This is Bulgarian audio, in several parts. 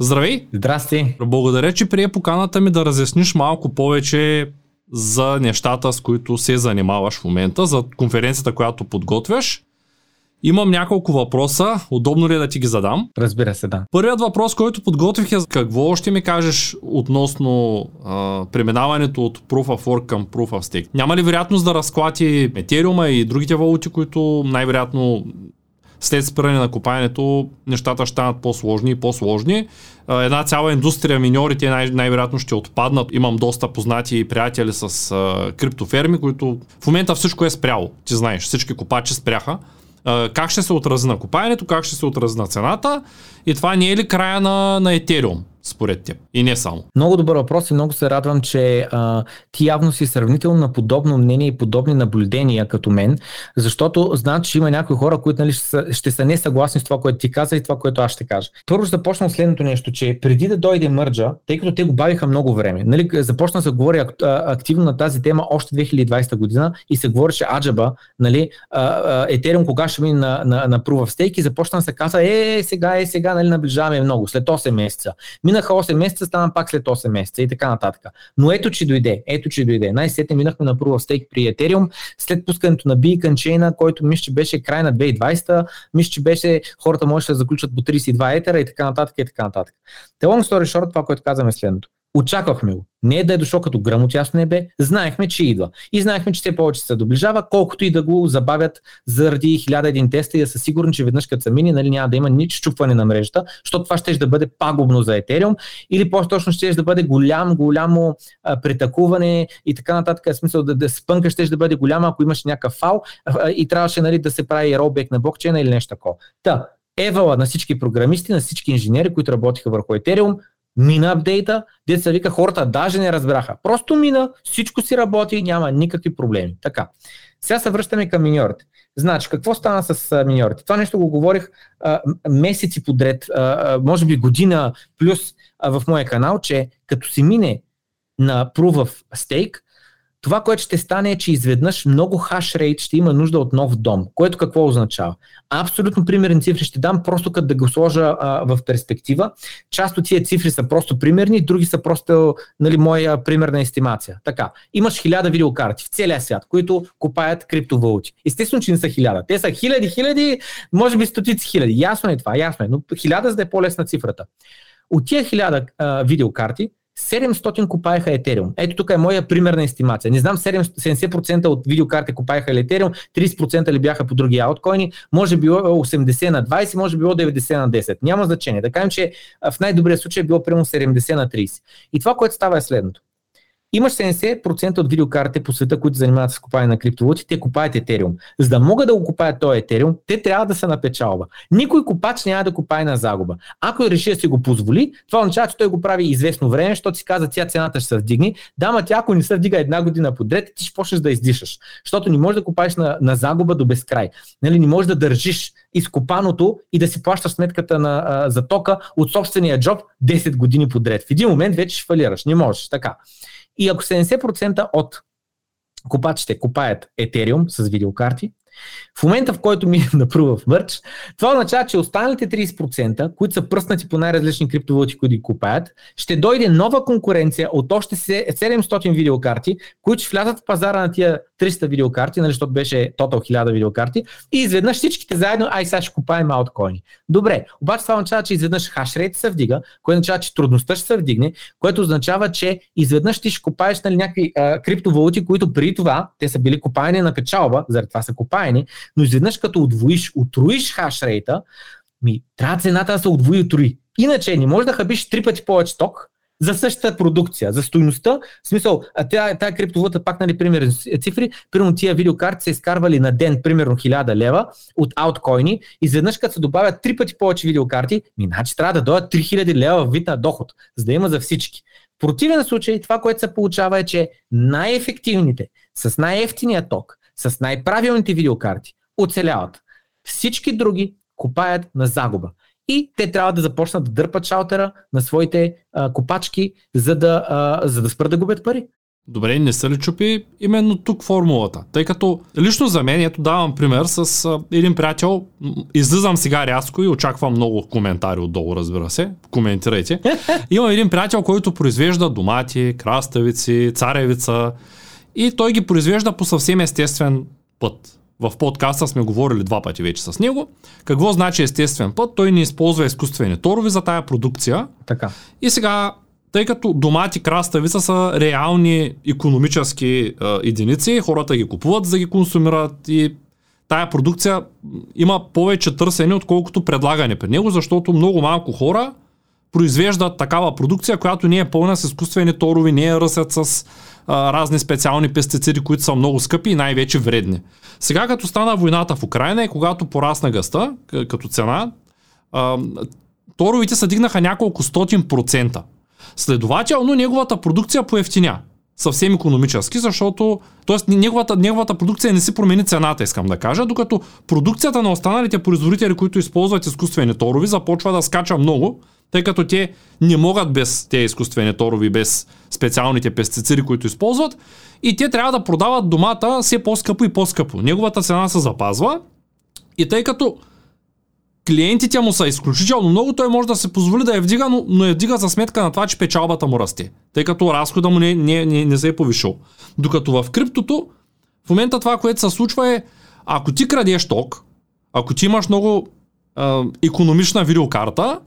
Здравей! Здрасти! Благодаря, че прие поканата ми да разясниш малко повече за нещата, с които се занимаваш в момента, за конференцията, която подготвяш. Имам няколко въпроса. Удобно ли е да ти ги задам? Разбира се, да. Първият въпрос, който подготвих е какво ще ми кажеш относно а, преминаването от Proof of Work към Proof of Stake. Няма ли вероятност да разклати Ethereum и другите валути, които най-вероятно след спиране на копаенето нещата ще станат по-сложни и по-сложни. Една цяла индустрия, миньорите най- най-вероятно ще отпаднат. Имам доста познати приятели с а, криптоферми, които в момента всичко е спряло. Ти знаеш, всички копачи спряха. А, как ще се отрази на копаенето, как ще се отрази на цената и това не е ли края на, на Ethereum? Според теб? И не само. Много добър въпрос и много се радвам, че а, ти явно си сравнително на подобно мнение и подобни наблюдения като мен, защото знам, че има някои хора, които нали, ще, са, ще са несъгласни с това, което ти каза и това, което аз ще кажа. Първо ще започна следното нещо, че преди да дойде мърджа, тъй като те го бавиха много време, нали, започна се говори активно на тази тема още 2020 година и се говореше аджаба, нали, Етериум кога ще мине на, на, на Proof of Stake и започна да се казва, е, сега, е, сега, нали, наближаваме много, след 8 месеца. Мина минаха 8 месеца, стана пак след 8 месеца и така нататък. Но ето, че дойде. Ето, че дойде. Най-сетне минахме на Proof of Stake при Ethereum, след пускането на Beacon Chain, който мисля, че беше край на 2020, мисля, че беше хората можеше да заключат по 32 етера и така нататък и така нататък. Те long story short, това, което казваме следното. Очаквахме го. Не е да е дошъл като гръм от ясно небе, знаехме, че идва. И знаехме, че все повече се доближава, колкото и да го забавят заради хиляда един теста и да са сигурни, че веднъж като са мини, нали, няма да има нито чупване на мрежата, защото това ще да бъде пагубно за Ethereum или по-точно ще да бъде голям, голямо а, претакуване и така нататък. В смисъл да, да спънка ще да бъде голяма, ако имаш някакъв фал а, и трябваше нали, да се прави ролбек на блокчейна или нещо такова. Та, евала на всички програмисти, на всички инженери, които работиха върху Ethereum, мина апдейта, деца вика, хората даже не разбраха. Просто мина, всичко си работи, няма никакви проблеми. Така. Сега се връщаме към миньорите. Значи, какво стана с миньорите? Това нещо го говорих а, месеци подред, а, може би година плюс а, в моя канал, че като си мине на Proof of Stake, това, което ще стане е, че изведнъж много хашрейт ще има нужда от нов дом, което какво означава? Абсолютно примерни цифри ще дам, просто като да го сложа а, в перспектива. Част от тия цифри са просто примерни, други са просто нали, моя примерна естимация. Така, имаш хиляда видеокарти в целия свят, които купаят криптовалути. Естествено, че не са хиляда. Те са хиляди, хиляди, може би стотици хиляди. Ясно е това, ясно е, но хиляда за да е по-лесна цифрата. От тия хиляда видеокарти, 700 купаеха Ethereum. Ето тук е моя примерна естимация. Не знам 70% от видеокарти купаеха Ethereum, 30% ли бяха по други ауткоини, може би 80 на 20, може би 90 на 10. Няма значение. Да кажем, че в най-добрия случай е било примерно 70 на 30. И това, което става е следното. Имаш 70% от видеокартите по света, които занимават с купане на криптовалути, те купаят Ethereum. За да могат да го купаят този Ethereum, те трябва да са на печалба. Никой купач няма да купае на загуба. Ако реши да си го позволи, това означава, че той го прави известно време, защото си каза, тя цената ще се вдигне. Да, ма тя ако не се вдига една година подред, ти ще почнеш да издишаш. Защото не можеш да купаеш на, на загуба до безкрай. Нали, не можеш да държиш изкопаното и да си плащаш сметката на, а, за тока от собствения джоб 10 години подред. В един момент вече ще фалираш. Не можеш. Така. И ако 70% от купачите купаят Ethereum с видеокарти, в момента, в който минем на Proof of Merge, това означава, че останалите 30%, които са пръснати по най-различни криптовалути, които ги купаят, ще дойде нова конкуренция от още 700 видеокарти, които ще влязат в пазара на тия 300 видеокарти, нали, защото беше тотал 1000 видеокарти, и изведнъж всичките заедно, ай сега ще купаем ауткоини. Добре, обаче това означава, че изведнъж хашрейт се вдига, което означава, че трудността ще се вдигне, което означава, че изведнъж ти ще купаеш нали, някакви а, криптовалути, които преди това те са били купаени на печалба, заради това са купаени, но изведнъж като удвоиш, утроиш хашрейта, ми, трябва цената да се удвои и утрои. Иначе не може да хабиш три пъти повече ток, за същата продукция, за стоиността. В смисъл, тя, тя криптовалута, пак нали, пример, цифри, примерно тия видеокарти се изкарвали на ден примерно 1000 лева от ауткоини, изведнъж като се добавят три пъти повече видеокарти, ми значи трябва да дойдат 3000 лева в вид на доход, за да има за всички. В противен случай това, което се получава е, че най-ефективните, с най-ефтиния ток, с най-правилните видеокарти оцеляват. Всички други купаят на загуба. И те трябва да започнат да дърпат шалтера на своите а, копачки, за да, а, за да спрат да губят пари. Добре, не са ли чупи именно тук формулата? Тъй като лично за мен, ето давам пример с а, един приятел, излизам сега рязко и очаквам много коментари отдолу, разбира се, коментирайте. Имам един приятел, който произвежда домати, краставици, царевица и той ги произвежда по съвсем естествен път. В подкаста сме говорили два пъти вече с него. Какво значи естествен път? Той не използва изкуствени торове за тая продукция. Така. И сега тъй като домати, краставица са реални економически а, единици, хората ги купуват за да ги консумират и тая продукция има повече търсене, отколкото предлагане при него, защото много малко хора произвеждат такава продукция, която не е пълна с изкуствени торове, не е ръсят с разни специални пестициди, които са много скъпи и най-вече вредни. Сега като стана войната в Украина и когато порасна гъста като цена, а, торовите се дигнаха няколко стотин процента. Следователно, неговата продукция поевтиня. Съвсем економически, защото т.е. Неговата, неговата продукция не си промени цената, искам да кажа, докато продукцията на останалите производители, които използват изкуствени торови, започва да скача много, тъй като те не могат без тези изкуствени торови, без специалните пестициди, които използват, и те трябва да продават домата все по-скъпо и по-скъпо. Неговата цена се запазва и тъй като клиентите му са изключително много, той може да се позволи да я вдига, но, но я вдига за сметка на това, че печалбата му расте, тъй като разхода му не, не, не, не се е повишил. Докато в криптото, в момента това, което се случва е, ако ти крадеш ток, ако ти имаш много е, економична видеокарта,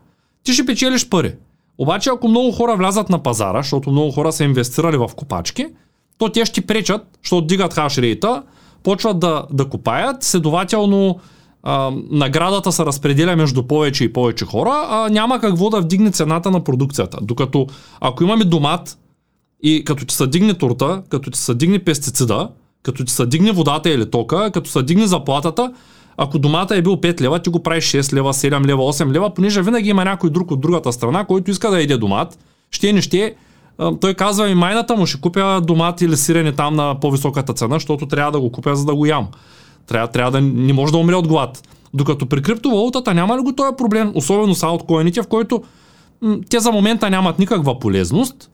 ти ще печелиш пари. Обаче, ако много хора влязат на пазара, защото много хора са инвестирали в копачки, то те ще пречат, защото дигат хашрейта, почват да, да копаят, следователно а, наградата се разпределя между повече и повече хора, а няма какво да вдигне цената на продукцията. Докато ако имаме домат и като ти се дигне турта, като ти се дигне пестицида, като ти се дигне водата или тока, като се дигне заплатата, ако домата е бил 5 лева, ти го правиш 6 лева, 7 лева, 8 лева, понеже винаги има някой друг от другата страна, който иска да еде домат, ще не ще, той казва и майната му, ще купя домат или сирене там на по-високата цена, защото трябва да го купя, за да го ям. Трябва, трябва да не може да умре от глад. Докато при криптовалутата няма ли го този проблем, особено с ауткоините, в който м- те за момента нямат никаква полезност.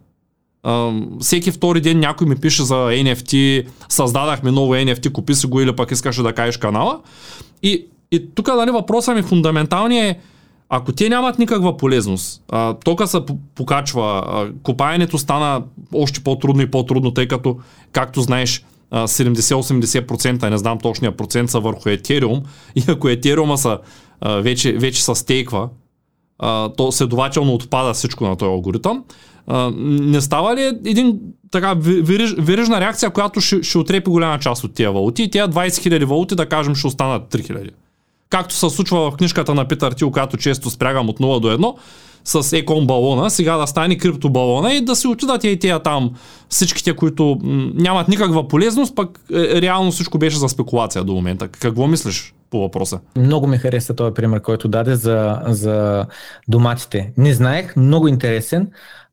А, всеки втори ден някой ми пише за NFT, създадахме ново NFT, купи си го или пък искаш да кажеш канала. И, и тук нали, въпросът ми фундаменталният е, ако те нямат никаква полезност, а, тока се покачва, а, копаенето стана още по-трудно и по-трудно, тъй като, както знаеш, 70-80%, не знам точния процент, са върху Ethereum и ако Ethereum са, вече, вече са стейква, то следователно отпада всичко на този алгоритъм. Не става ли един така вириж, вирижна реакция, която ще, ще отрепи голяма част от тия валути и тия 20 000 валути, да кажем, ще останат 3 000? Както се случва в книжката на Питър Тил, която често спрягам от 0 до 1, с екон балона, сега да стане криптобалона и да се отидат и тия там всичките, които м- нямат никаква полезност, пък е, реално всичко беше за спекулация до момента. Какво мислиш по въпроса? Много ми хареса този пример, който даде за, за доматите. Не знаех, много интересен.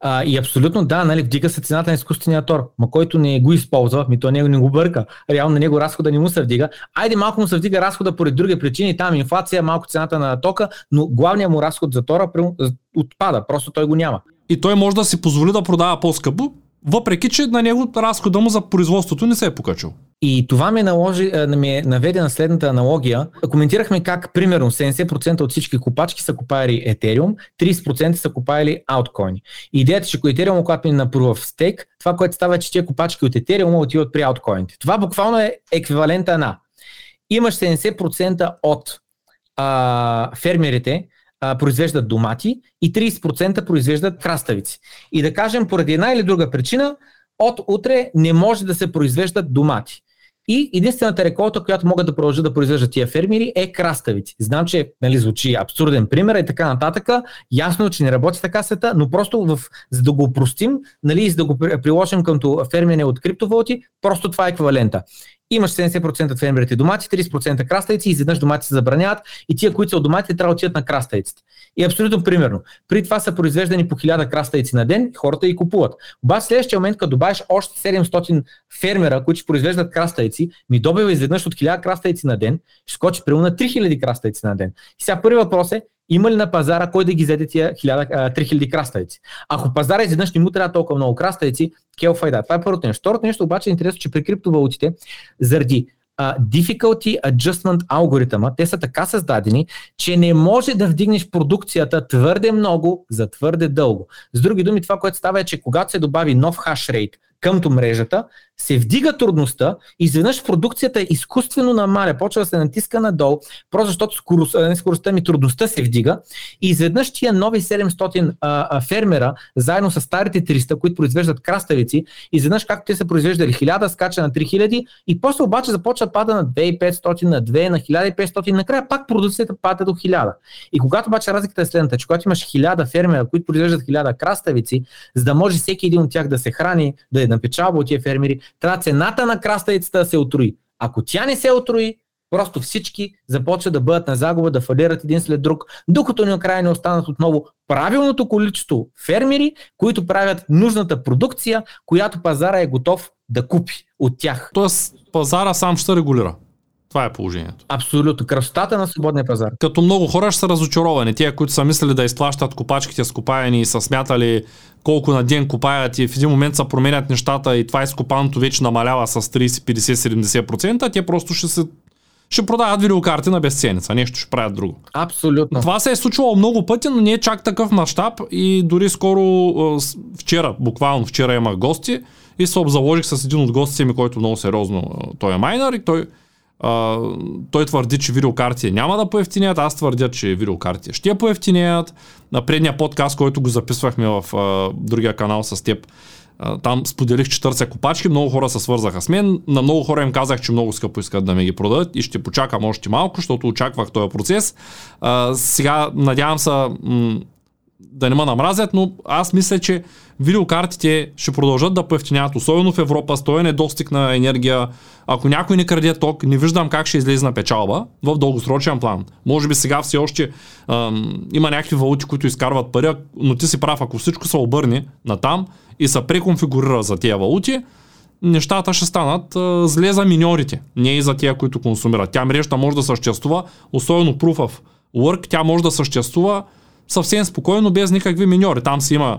А, и абсолютно да, нали, вдига се цената на изкуствения тор, ма който не го използва, ми то него не го бърка. Реално на него разхода не му се вдига. Айде малко му се вдига разхода поради други причини, там инфлация, малко цената на тока, но главният му разход за тора отпада, просто той го няма. И той може да си позволи да продава по-скъпо, въпреки че на него разхода му за производството не се е покачил. И това ме, наложи, ме наведе на следната аналогия. Коментирахме как, примерно, 70% от всички купачки са купали Ethereum, 30% са купали ауткоини. Идеята, че Ethereum когато на Proof of Stake, това, което става, е, че тези купачки от Ethereum отиват при ауткоините. Това буквално е еквивалента на имаш 70% от а, фермерите, а, произвеждат домати и 30% произвеждат краставици. И да кажем, поради една или друга причина, от утре не може да се произвеждат домати. И единствената реколта, която могат да продължат да произвеждат тия фермери е краставици. Знам, че нали, звучи абсурден пример и така нататък. Ясно, че не работи така света, но просто в, за да го упростим нали, и за да го приложим към фермене от криптовалути, просто това е еквивалента имаш 70% от фермерите домати, 30% краставици, изведнъж домати се забраняват и тия, които са от доматите, трябва да отидат на краставиците. И абсолютно примерно. При това са произвеждани по 1000 краставици на ден, хората и купуват. Обаче следващия момент, като добавиш още 700 фермера, които произвеждат краставици, ми добива изведнъж от 1000 краставици на ден, ще скочи примерно на 3000 краставици на ден. И сега първи въпрос е, има ли на пазара кой да ги взеде тия 3000 краставици? Ако пазара изведнъж не му трябва толкова много краставици, кел файда. Това е първото нещо. Второто нещо обаче е интересно, че при криптовалутите, заради uh, difficulty adjustment алгоритъма, те са така създадени, че не може да вдигнеш продукцията твърде много за твърде дълго. С други думи, това, което става е, че когато се добави нов хаш рейт къмто мрежата, се вдига трудността, изведнъж продукцията изкуствено намаля, почва да се натиска надолу, просто защото скорост, не скоростта ми трудността се вдига и изведнъж тия нови 700 а, а, фермера, заедно с старите 300, които произвеждат краставици, изведнъж както те са произвеждали 1000, скача на 3000 и после обаче започва пада на 2500, на 2, на 1500, накрая пак продукцията пада до 1000. И когато обаче разликата е следната, че когато имаш 1000 фермера, които произвеждат 1000 краставици, за да може всеки един от тях да се храни, да е на печалба от тия фермери, трябва цената на краставицата да се отруи. Ако тя не се отруи, просто всички започват да бъдат на загуба, да фалират един след друг, докато накрая не останат отново правилното количество фермери, които правят нужната продукция, която пазара е готов да купи от тях. Тоест пазара сам ще регулира. Това е положението. Абсолютно. Красотата на свободния пазар. Като много хора ще са разочаровани. Тия, които са мислили да изплащат копачките с копаяни и са смятали колко на ден копаят и в един момент се променят нещата и това изкопаното вече намалява с 30, 50, 70%, те просто ще се ще продават видеокарти на безценица, нещо ще правят друго. Абсолютно. Това се е случвало много пъти, но не е чак такъв мащаб и дори скоро, вчера, буквално вчера имах гости и се обзаложих с един от гостите ми, който много сериозно, той е майнер и той той твърди, че видеокарти няма да поевтинеят, аз твърдя, че видеокарти ще я поевтинеят. На предния подкаст, който го записвахме в а, другия канал с теб, а, там споделих, че търся копачки, много хора се свързаха с мен, на много хора им казах, че много скъпо искат да ми ги продадат и ще почакам още малко, защото очаквах този процес. А, сега надявам се да не ме намразят, но аз мисля, че видеокартите ще продължат да поевтиняват, особено в Европа, стоя недостиг на енергия. Ако някой не краде ток, не виждам как ще излезе на печалба в дългосрочен план. Може би сега все още ам, има някакви валути, които изкарват пари, но ти си прав, ако всичко се обърне на там и се преконфигурира за тези валути, нещата ще станат а, зле за миньорите, не и за тия, които консумират. Тя мрежата може да съществува, особено Proof of Work, тя може да съществува съвсем спокойно, без никакви миньори. Там си има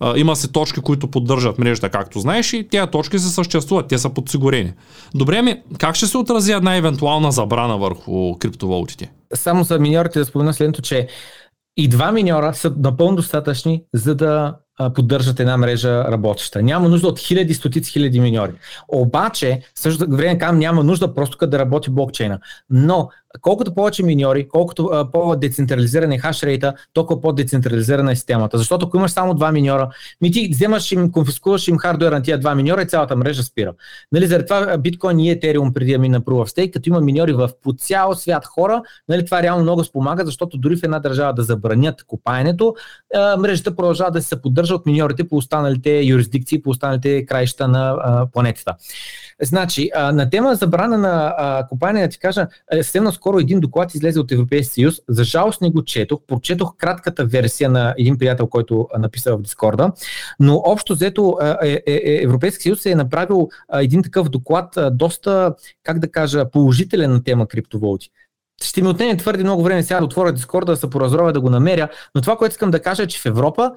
а, има се точки, които поддържат мрежата, както знаеш, и тези точки се съществуват, те са подсигурени. Добре ми, как ще се отрази една евентуална забрана върху криптовалутите? Само за миньорите да спомена следното, че и два миньора са напълно достатъчни, за да поддържат една мрежа работеща. Няма нужда от хиляди, стотици хиляди миньори. Обаче, също време казвам, няма нужда просто да работи блокчейна. Но колкото повече миньори, колкото а, по-децентрализиран е хашрейта, толкова по-децентрализирана е системата. Защото ако имаш само два миньора, ми ти вземаш им, конфискуваш им хардуер на тия два миньора и цялата мрежа спира. Нали, заради това биткоин и етериум преди да мина Proof of Stake, като има миньори в по цял свят хора, нали, това реално много спомага, защото дори в една държава да забранят копаенето, мрежата продължава да се поддържа от миньорите по останалите юрисдикции, по останалите краища на а, планетата. Значи, на тема забрана на а, копаене, да ти кажа, е, съвсем наскоро един доклад излезе от Европейския съюз. За жалост не го четох, прочетох кратката версия на един приятел, който написа в Дискорда, но общо взето е, е, е, Европейския съюз е направил един такъв доклад доста, как да кажа, положителен на тема криптовалути ще ми отнеме твърде много време сега да отворя Дискорда, да се поразровя, да го намеря, но това, което искам да кажа е, че в Европа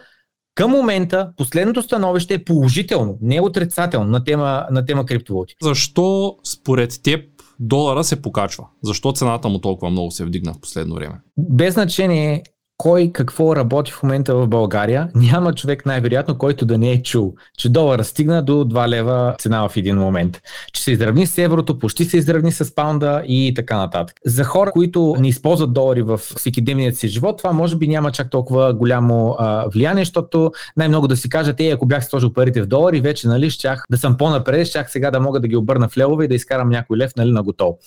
към момента последното становище е положително, не е отрицателно на тема, на тема криптовалути. Защо според теб долара се покачва? Защо цената му толкова много се вдигна в последно време? Без значение кой какво работи в момента в България, няма човек най-вероятно, който да не е чул, че долара стигна до 2 лева цена в един момент, че се изравни с еврото, почти се изравни с паунда и така нататък. За хора, които не използват долари в всекидневният си живот, това може би няма чак толкова голямо а, влияние, защото най-много да си кажат, е, ако бях сложил парите в долари, вече нали, щях да съм по-напред, щях сега да мога да ги обърна в левове и да изкарам някой лев нали, на готово.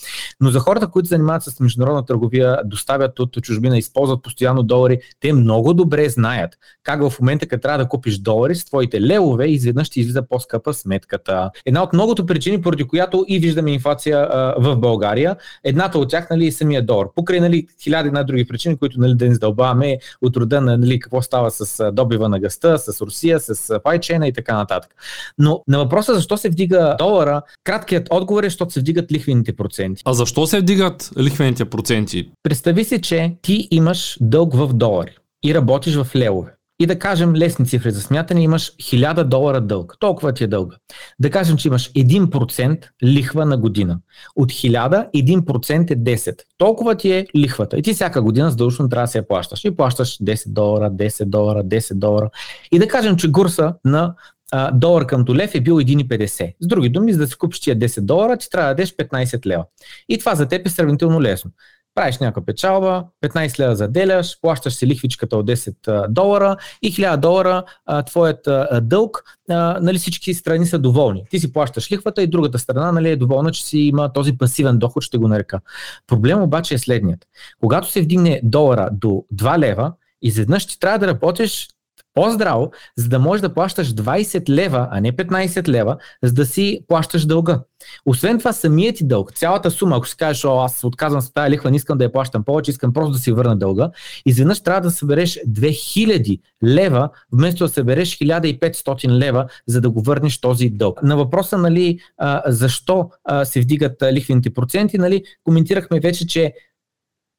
Но за хората, които занимават с международна търговия, доставят от чужбина, използват постоянно долари, долари, те много добре знаят как в момента, като трябва да купиш долари с твоите левове, изведнъж ти излиза по-скъпа сметката. Една от многото причини, поради която и виждаме инфлация а, в България, едната от тях нали, е самия долар. Покрай нали, хиляди една други причини, които нали, да не задълбаваме от рода на нали, какво става с добива на гъста, с Русия, с пайчена и така нататък. Но на въпроса защо се вдига долара, краткият отговор е, защото се вдигат лихвените проценти. А защо се вдигат лихвените проценти? Представи си, че ти имаш дълг в долари и работиш в левове. И да кажем лесни цифри за смятане, имаш 1000 долара дълг. Толкова ти е дълга. Да кажем, че имаш 1% лихва на година. От 1000, 1% е 10. Толкова ти е лихвата. И ти всяка година задължително трябва да се я плащаш. И плащаш 10 долара, 10 долара, 10 долара. И да кажем, че курса на долар към лев е бил 1,50. С други думи, за да си купиш тия 10 долара, ти трябва да дадеш 15 лева. И това за теб е сравнително лесно правиш някаква печалба, 15 лева заделяш, плащаш си лихвичката от 10 долара и 1000 долара твоят дълг, нали всички страни са доволни. Ти си плащаш лихвата и другата страна нали, е доволна, че си има този пасивен доход, ще го нарека. Проблем обаче е следният. Когато се вдигне долара до 2 лева, изведнъж ти трябва да работиш по-здраво, за да можеш да плащаш 20 лева, а не 15 лева, за да си плащаш дълга. Освен това, самият ти дълг, цялата сума, ако си кажеш, о, аз отказвам с тази лихва, не искам да я плащам повече, искам просто да си върна дълга, изведнъж трябва да събереш 2000 лева, вместо да събереш 1500 лева, за да го върнеш този дълг. На въпроса, нали, защо се вдигат лихвените проценти, нали, коментирахме вече, че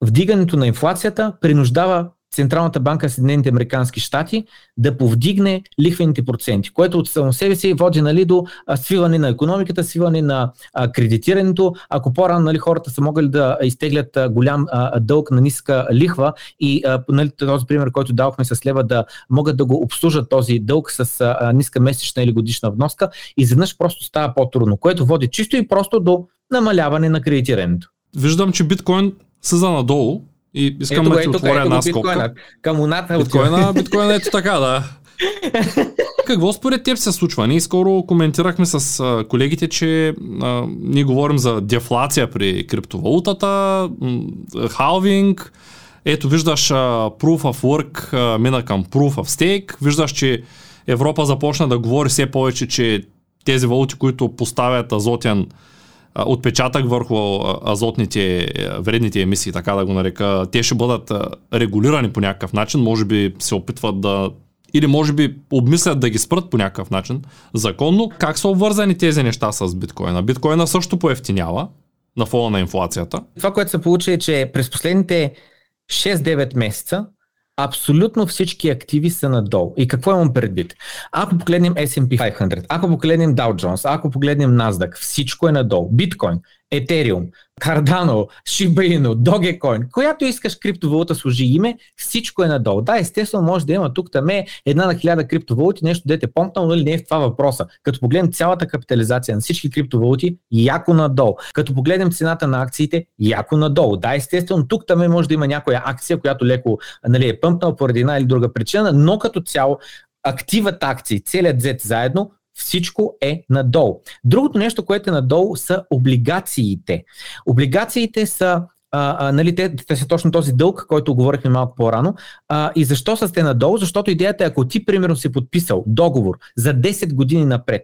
вдигането на инфлацията принуждава Централната банка на Съединените Американски щати да повдигне лихвените проценти, което от само себе си води нали, до свиване на економиката, свиване на а, кредитирането. Ако по-рано нали, хората са могли да изтеглят а, голям а, дълг на ниска лихва и а, нали, този пример, който давахме с лева, да могат да го обслужат този дълг с а, ниска месечна или годишна вноска, изведнъж просто става по-трудно, което води чисто и просто до намаляване на кредитирането. Виждам, че биткоин съза надолу, и искам ето, да ти ето, отворя една скобка. Камоната биткоина, биткоина ето така, да. Какво според теб се случва? Ние скоро коментирахме с колегите, че а, ние говорим за дефлация при криптовалутата, халвинг, ето виждаш а, Proof of Work а, мина към Proof of Stake, виждаш, че Европа започна да говори все повече, че тези валути, които поставят азотен отпечатък върху азотните вредните емисии, така да го нарека, те ще бъдат регулирани по някакъв начин, може би се опитват да или може би обмислят да ги спрат по някакъв начин законно. Как са обвързани тези неща с биткоина? Биткоина също поевтинява на фона на инфлацията. Това, което се получи е, че през последните 6-9 месеца абсолютно всички активи са надолу. И какво имам предвид? Ако погледнем S&P 500, ако погледнем Dow Jones, ако погледнем NASDAQ, всичко е надолу. Биткоин, Ethereum, Cardano, Shiba Inu, Dogecoin, която искаш криптовалута служи име, всичко е надолу. Да, естествено може да има тук там е една на хиляда криптовалути, нещо дете помпнал, но нали, не е в това въпроса. Като погледнем цялата капитализация на всички криптовалути, яко надолу. Като погледнем цената на акциите, яко надолу. Да, естествено, тук там може да има някоя акция, която леко нали, е пъмпнал поради една или друга причина, но като цяло активът акции, целият зет заедно, всичко е надолу. Другото нещо, което е надолу, са облигациите. Облигациите са а, а, нали, те, те са точно този дълг, който говорихме малко по-рано. А, и защо са сте надолу? Защото идеята е, ако ти, примерно, си подписал договор за 10 години напред,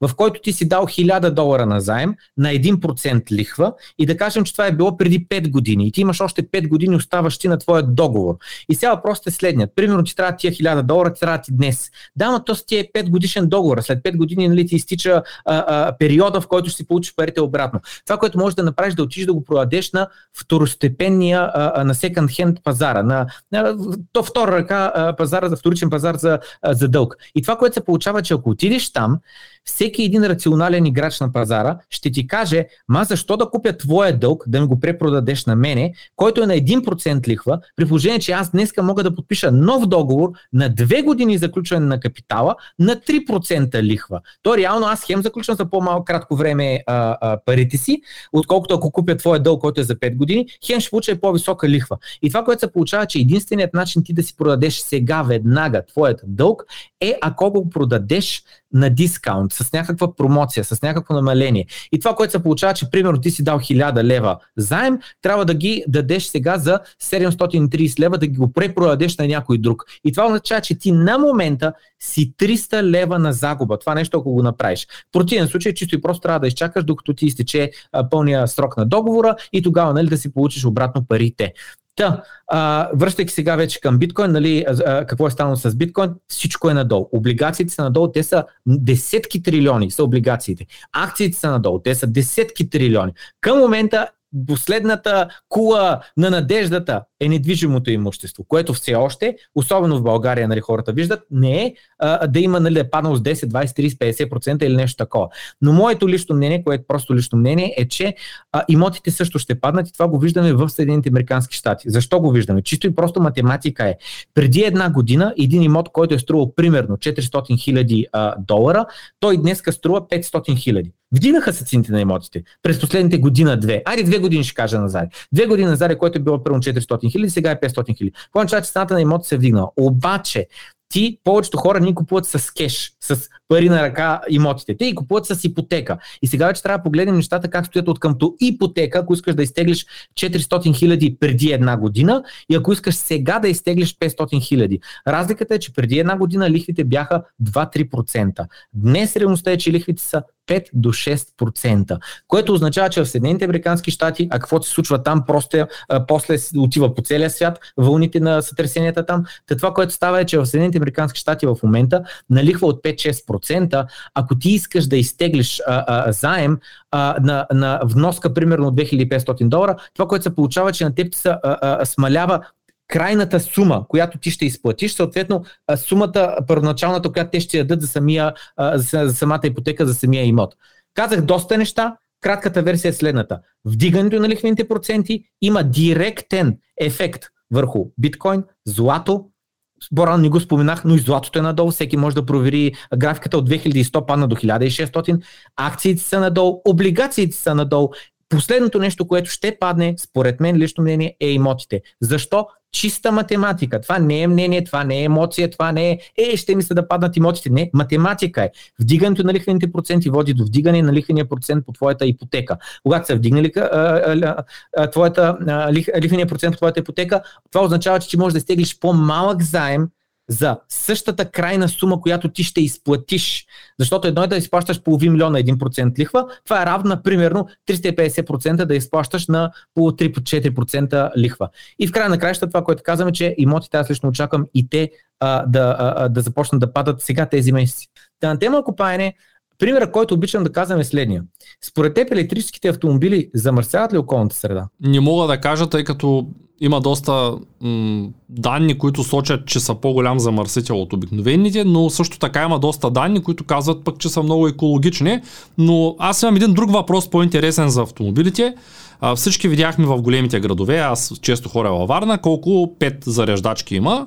в който ти си дал 1000 долара на заем на 1% лихва и да кажем, че това е било преди 5 години и ти имаш още 5 години оставащи на твоя договор. И сега въпросът е следният. Примерно, ти трябва тия 1000 долара, ти трябва ти днес. Да, но то ти е 5 годишен договор. След 5 години нали, ти изтича а, а, периода, в който ще си получиш парите обратно. Това, което можеш да направиш, да отидеш да го продадеш на второстепенния а, на second hand пазара, на, на то втора ръка а, пазара за вторичен пазар за, а, за дълг. И това, което се получава, че ако отидеш там, всеки един рационален играч на пазара ще ти каже, ма защо да купя твоя дълг, да ми го препродадеш на мене, който е на 1% лихва, при положение, че аз днеска мога да подпиша нов договор на 2 години заключване на капитала на 3% лихва. То реално аз хем заключвам за по-малко кратко време а, а, парите си, отколкото ако купя твоя дълг, който е за 5 години, хем ще получа по-висока лихва. И това, което се получава, че единственият начин ти да си продадеш сега, веднага твоят дълг, е ако го продадеш на дискаунт, с някаква промоция, с някакво намаление. И това, което се получава, че примерно ти си дал 1000 лева заем, трябва да ги дадеш сега за 730 лева, да ги го препродадеш на някой друг. И това означава, че ти на момента си 300 лева на загуба. Това нещо, ако го направиш. В противен случай, чисто и просто трябва да изчакаш, докато ти изтече пълния срок на договора и тогава нали, да си получиш обратно парите. Та, а, връщайки сега вече към биткоин, нали, а, какво е станало с биткоин, всичко е надолу. Облигациите са надолу, те са десетки трилиони, са облигациите. Акциите са надолу, те са десетки трилиони. Към момента последната кула на надеждата е недвижимото имущество, което все още, особено в България, нали, хората виждат, не е а, да има нали, да е паднал с 10, 20, 30, 50% или нещо такова. Но моето лично мнение, което е просто лично мнение, е, че а, имотите също ще паднат и това го виждаме в Съединените Американски щати. Защо го виждаме? Чисто и просто математика е. Преди една година един имот, който е струвал примерно 400 хиляди долара, той днес струва 500 хиляди. Вдигнаха се цените на имотите през последните година-две. Айде две години ще кажа назад. Две години назад, който е било първо 400 хиляди, сега е 500 хиляди. Това означава, че цената на имотите се е вдигнала. Обаче, ти, повечето хора ни купуват с кеш, с пари на ръка имотите. Те и купуват с ипотека. И сега вече трябва да погледнем нещата как стоят от къмто ипотека, ако искаш да изтеглиш 400 хиляди преди една година и ако искаш сега да изтеглиш 500 хиляди. Разликата е, че преди една година лихвите бяха 2-3%. Днес реалността е, че лихвите са 5 до 6%, което означава, че в Съединените Американски щати, а какво се случва там, просто а, после отива по целия свят, вълните на сътресенията там. Та това, което става е, че в Съединените Американски щати в момента налихва от 5-6%, ако ти искаш да изтеглиш а, а, заем а, на, на вноска, примерно от 2500 долара, това, което се получава, че на теб се смалява крайната сума, която ти ще изплатиш, съответно сумата, първоначалната, която те ще дадат за, самия, за, за самата ипотека, за самия имот. Казах доста неща, кратката версия е следната. Вдигането на лихвените проценти има директен ефект върху биткоин, злато, Боран не го споменах, но и златото е надолу. Всеки може да провери графиката от 2100 падна до 1600. Акциите са надолу, облигациите са надолу. Последното нещо, което ще падне, според мен лично мнение, е имотите. Защо? Чиста математика. Това не е мнение, това не е емоция, това не е, е, ще ми се да паднат имотите. Не, математика е. Вдигането на лихвените проценти води до вдигане на лихвения процент по твоята ипотека. Когато са вдигнали твоята, лихвения процент по твоята ипотека, това означава, че можеш да стеглиш по-малък заем, за същата крайна сума, която ти ще изплатиш. Защото едно е да изплащаш половин милиона 1% лихва, това е равна примерно 350% да изплащаш на по 3-4% лихва. И в края на краища това, което казваме, че имотите аз лично очаквам и те а, да, а, да започнат да падат сега тези месеци. Та на тема купаене, Примерът, който обичам да казвам е следния. Според теб електрическите автомобили замърсяват ли околната среда? Не мога да кажа, тъй като има доста м- данни, които сочат, че са по-голям замърсител от обикновените, но също така има доста данни, които казват пък, че са много екологични. Но аз имам един друг въпрос, по-интересен за автомобилите. А, всички видяхме в големите градове, аз често хоря във Варна, колко пет зареждачки има.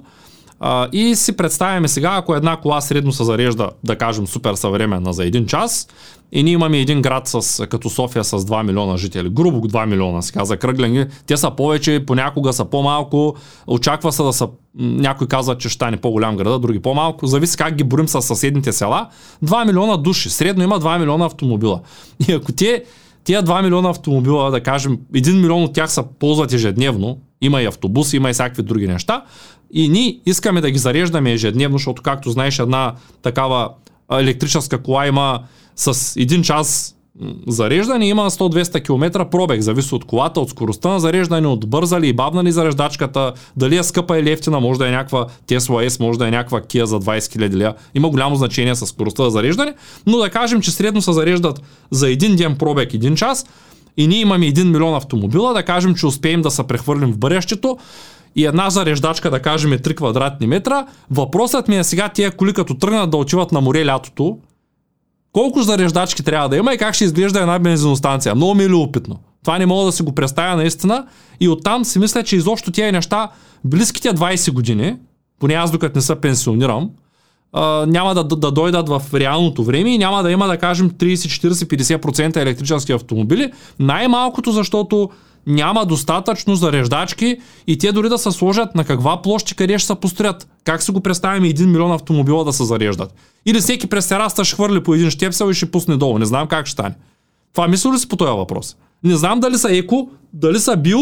А, и си представяме сега, ако една кола средно се зарежда, да кажем, супер съвременна за един час, и ние имаме един град с, като София с 2 милиона жители, грубо 2 милиона, сега закръглени, те са повече, понякога са по-малко, очаква се да са, някой казва, че ще стане по-голям града, други по-малко, зависи как ги борим с съседните села, 2 милиона души, средно има 2 милиона автомобила. И ако те тия 2 милиона автомобила, да кажем, 1 милион от тях са ползват ежедневно, има и автобуси, има и всякакви други неща, и ние искаме да ги зареждаме ежедневно, защото както знаеш една такава електрическа кола има с един час зареждане има 100-200 км пробег, зависи от колата, от скоростта на зареждане, от бърза ли и бавна ли зареждачката, дали е скъпа или ефтина, може да е някаква Tesla S, може да е някаква Kia за 20 000 ля. Има голямо значение с скоростта за зареждане, но да кажем, че средно се зареждат за един ден пробег един час и ние имаме 1 милион автомобила, да кажем, че успеем да се прехвърлим в бъдещето, и една зареждачка, да кажем, е 3 квадратни метра, въпросът ми е сега тия коли, като тръгнат да отиват на море лятото, колко зареждачки трябва да има и как ще изглежда една бензиностанция. Много ми е любопитно. Това не мога да си го представя наистина. И оттам си мисля, че изобщо тия неща, близките 20 години, поне аз докато не се пенсионирам, няма да, да, да дойдат в реалното време и няма да има, да кажем, 30, 40, 50% електрически автомобили. Най-малкото, защото няма достатъчно зареждачки и те дори да се сложат на каква площ и къде ще се построят. Как се го представим 1 милион автомобила да се зареждат? Или всеки през тераста ще хвърли по един щепсел и ще пусне долу. Не знам как ще стане. Това мисля ли си по този въпрос? Не знам дали са еко, дали са био,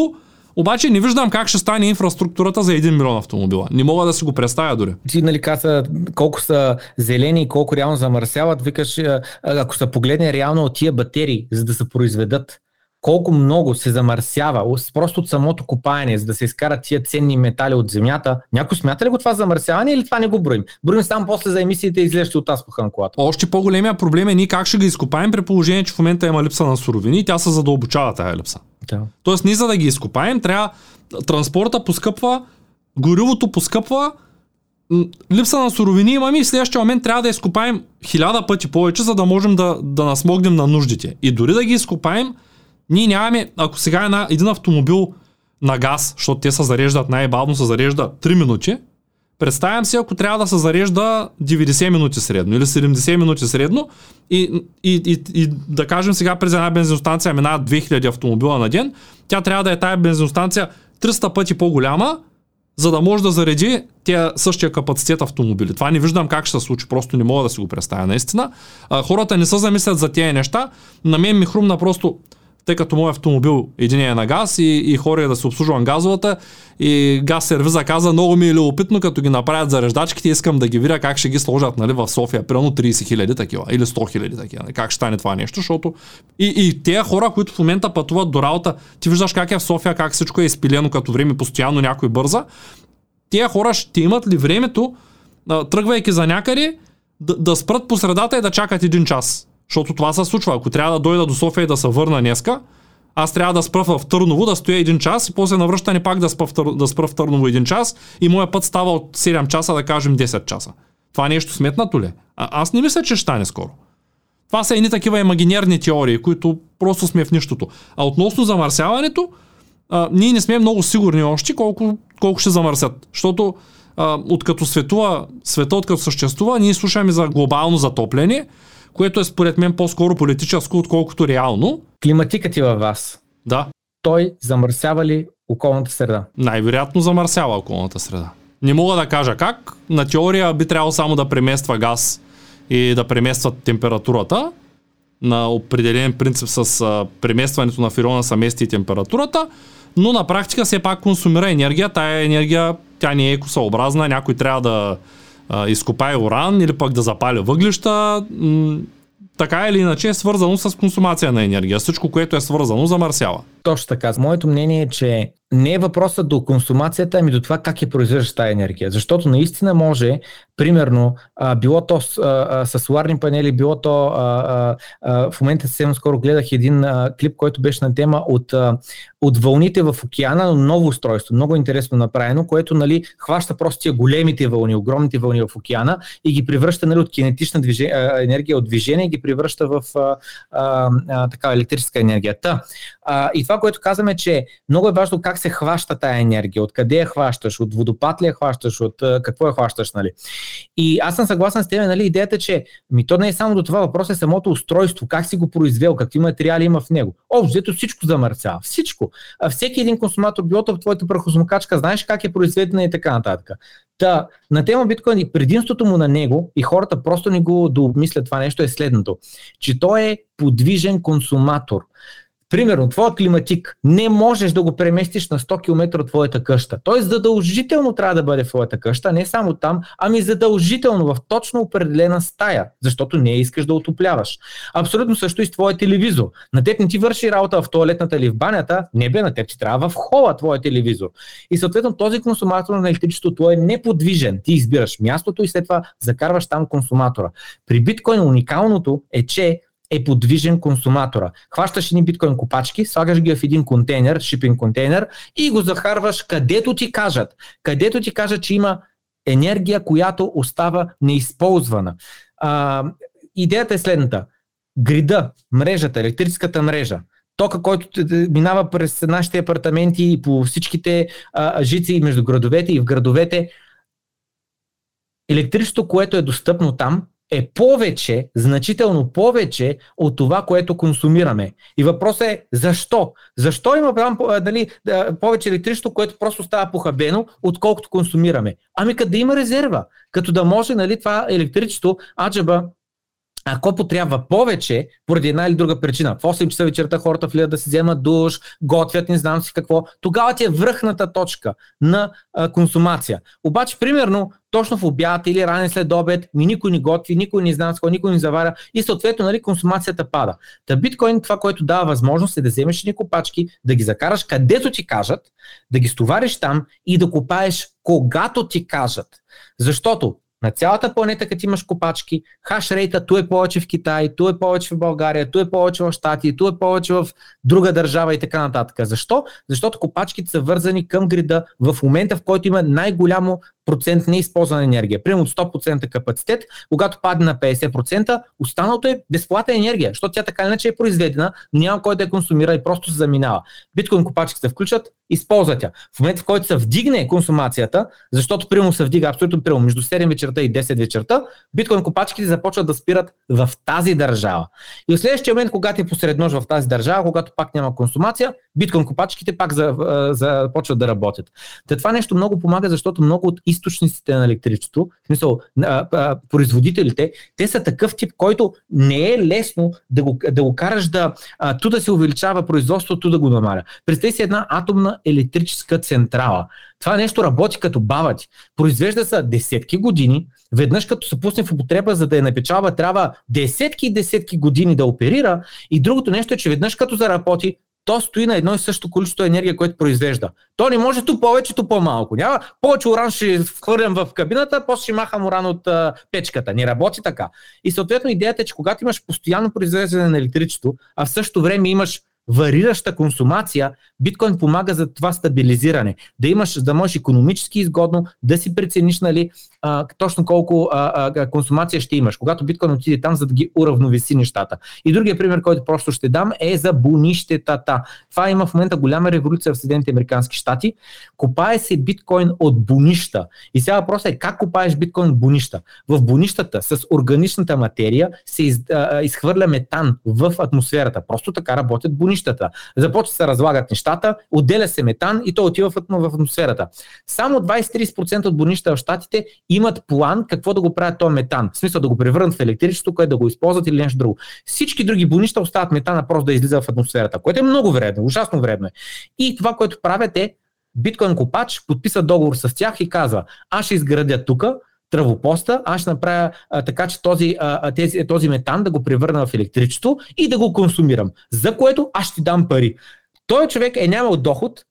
обаче не виждам как ще стане инфраструктурата за 1 милион автомобила. Не мога да си го представя дори. Ти нали каза колко са зелени и колко реално замърсяват, викаш, ако се погледне реално от тия батерии, за да се произведат, колко много се замърсява просто от самото копаене, за да се изкарат тия ценни метали от земята. Някой смята ли го това замърсяване или това не го броим? Броим само после за емисиите и излезщи от аспаха на колата. Още по-големия проблем е ние как ще ги изкопаем при положение, че в момента има липса на суровини и тя се задълбочава тази липса. Да. Тоест ние за да ги изкопаем, трябва транспорта поскъпва, горивото поскъпва, липса на суровини имаме и в следващия момент трябва да изкопаем хиляда пъти повече, за да можем да, да насмогнем на нуждите. И дори да ги изкопаем, ние нямаме, ако сега една, един автомобил на газ, защото те се зареждат най-бавно, се зарежда 3 минути, представям си, ако трябва да се зарежда 90 минути средно или 70 минути средно и, и, и, и да кажем сега през една бензиностанция минават 2000 автомобила на ден, тя трябва да е тая бензиностанция 300 пъти по-голяма, за да може да зареди тя същия капацитет автомобили. Това не виждам как ще се случи, просто не мога да си го представя наистина. А, хората не се замислят за тези неща. На мен ми хрумна просто тъй като моят автомобил един е на газ и, и хора да се обслужвам газовата и газ сервиза каза, много ми е любопитно, като ги направят зареждачките, искам да ги видя как ще ги сложат нали, в София, примерно 30 хиляди такива или 100 хиляди такива. Нали, как ще стане това нещо, защото и, и тези хора, които в момента пътуват до работа, ти виждаш как е в София, как всичко е изпилено като време, постоянно някой бърза, тези хора ще имат ли времето, тръгвайки за някъде, да, да спрат по средата и да чакат един час защото това се случва. Ако трябва да дойда до София и да се върна днеска, аз трябва да спра в Търново, да стоя един час и после на връщане пак да спра, в Тър... да спра в Търново един час и моя път става от 7 часа, да кажем 10 часа. Това нещо сметнато ли? А, аз не мисля, че ще стане скоро. Това са едни такива имагинерни теории, които просто сме в нищото. А относно замърсяването, а, ние не сме много сигурни още колко, колко ще замърсят. Защото а, откато светува, света откато съществува, ние слушаме за глобално затопляне, което е според мен по-скоро политическо, отколкото реално. Климатикът ти във вас. Да. Той замърсява ли околната среда? Най-вероятно замърсява околната среда. Не мога да кажа как. На теория би трябвало само да премества газ и да премества температурата. На определен принцип с преместването на фирона се мести и температурата, но на практика все пак консумира енергия. Тая енергия, тя не е екосъобразна, някой трябва да а, изкопае уран или пък да запаля въглища, м- така или иначе е свързано с консумация на енергия. Всичко, което е свързано, замърсява. Точно така. Моето мнение е, че не е въпросът до консумацията, ами до това как е произвеждаш тази енергия. Защото наистина може, примерно, а, било то с, а, с соларни панели, било то а, а, в момента съвсем скоро гледах един а, клип, който беше на тема от, а, от вълните в океана, но ново устройство, много интересно направено, което нали, хваща просто тия големите вълни, огромните вълни в океана и ги превръща нали, от кинетична движение, а, енергия от движение и ги превръща в а, а, а, така, електрическа енергия. Та, а, и това, което казваме, че много е важно как се хваща тая енергия, откъде я хващаш, от водопад ли я хващаш, от какво я хващаш, нали. И аз съм съгласен с теб, нали, идеята, че ми то не е само до това, въпрос е самото устройство, как си го произвел, какви материали има в него. Общо, всичко замърсява. Всичко. А всеки един консуматор, било в твоята прахосмокачка, знаеш как е произведена и така нататък. Та, на тема биткоин и предимството му на него, и хората просто не го дообмислят това нещо, е следното, че той е подвижен консуматор. Примерно, твоя климатик не можеш да го преместиш на 100 км от твоята къща. Той задължително трябва да бъде в твоята къща, не само там, ами задължително в точно определена стая, защото не искаш да отопляваш. Абсолютно също и с твоя телевизор. На теб не ти върши работа в туалетната или в банята, не бе на теб ти трябва в хола твоя телевизор. И съответно този консуматор на електричество той е неподвижен. Ти избираш мястото и след това закарваш там консуматора. При биткоин уникалното е, че е подвижен консуматора. Хващаш едни биткоин копачки, слагаш ги в един контейнер, шипинг контейнер и го захарваш където ти кажат. Където ти кажат, че има енергия, която остава неизползвана. А, идеята е следната. Грида, мрежата, електрическата мрежа, тока, който минава през нашите апартаменти и по всичките а, жици между градовете и в градовете, електричеството, което е достъпно там, е повече, значително повече от това, което консумираме. И въпросът е защо? Защо има дали, повече електричество, което просто става похабено, отколкото консумираме? Ами къде има резерва, като да може нали, това електричество, аджаба, ако потрябва повече, поради една или друга причина, в 8 часа вечерта хората влизат да си вземат душ, готвят, не знам си какво, тогава ти е връхната точка на а, консумация. Обаче, примерно, точно в обяд или ранен след обед, ми никой не готви, никой не знае никой не заваря и съответно нали, консумацията пада. Та биткоин това, което дава възможност е да вземеш ни копачки, да ги закараш където ти кажат, да ги стовариш там и да копаеш когато ти кажат. Защото на цялата планета, като имаш копачки, хашрейта ту е повече в Китай, ту е повече в България, ту е повече в Штати, ту е повече в друга държава и така нататък. Защо? Защото копачките са вързани към грида в момента, в който има най-голямо процент неизползвана енергия. Примерно от 100% капацитет, когато падне на 50%, останалото е безплатна енергия, защото тя така иначе е произведена, няма кой да я консумира и просто се заминава. Биткоин копачки се включат, използват я. В момента, в който се вдигне консумацията, защото примерно се вдига абсолютно примерно между 7 вечерта и 10 вечерта, биткоин копачките започват да спират в тази държава. И в следващия момент, когато е посред нощ в тази държава, когато пак няма консумация, биткоин копачките пак започват да работят. Та това нещо много помага, защото много от източниците на електричество, в смисъл, а, а, производителите, те са такъв тип, който не е лесно да го, да го караш да а, ту да се увеличава производството, да го намаля. Представи си една атомна електрическа централа. Това нещо работи като бавати. Произвежда се десетки години, веднъж като се пусне в употреба, за да я напечава, трябва десетки и десетки години да оперира. И другото нещо е, че веднъж като заработи, то стои на едно и също количество енергия, което произвежда. То не може ту повече, ту по-малко. Няма повече уран ще хвърлям в кабината, после ще махам уран от а, печката. Не работи така. И съответно идеята е, че когато имаш постоянно произвеждане на електричество, а в същото време имаш варираща консумация, биткоин помага за това стабилизиране. Да имаш, да можеш економически изгодно да си прецениш нали, а, точно колко а, а, консумация ще имаш. Когато биткоин отиде там, за да ги уравновеси нещата. И другия пример, който просто ще дам е за бунищетата. Това има в момента голяма революция в Съединените Американски щати. Копае се биткоин от бунища. И сега въпросът е как копаеш биткоин от бунища. В бунищата с органичната материя се из, а, изхвърля метан в атмосферата. Просто така работят бунищата огнищата. Започват се разлагат нещата, отделя се метан и то отива в, атмосферата. Само 20-30% от борнища в щатите имат план какво да го правят този метан. В смисъл да го превърнат в електричество, което да го използват или нещо друго. Всички други борнища остават метана просто да излиза в атмосферата, което е много вредно, ужасно вредно е. И това, което правят е биткоин копач подписа договор с тях и казва, аз ще изградя тук, травопоста, аз ще направя а, така, че този, а, тези, този метан да го превърна в електричество и да го консумирам, за което аз ще дам пари. Той човек е нямал доход,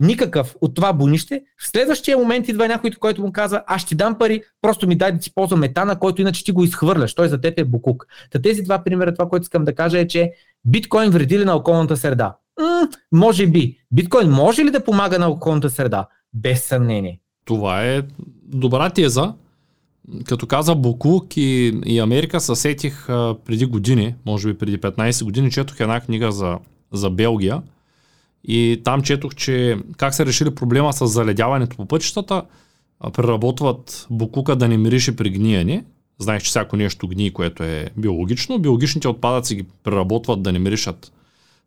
никакъв от това бонище. В следващия момент идва някой, който му казва, аз ще дам пари, просто ми дай да ти ползвам метана, който иначе ти го изхвърляш. Той за теб е букук. Та тези два примера, това, което искам да кажа е, че биткоин вреди ли на околната среда? М- може би. Биткоин може ли да помага на околната среда? Без съмнение. Това е добра теза като каза Букук и, и Америка се сетих а, преди години, може би преди 15 години, четох една книга за, за Белгия и там четох, че как са решили проблема с заледяването по пътищата, а, преработват Букука да не мирише при гниене. Знаеш, че всяко нещо гние, което е биологично. Биологичните отпадъци ги преработват да не миришат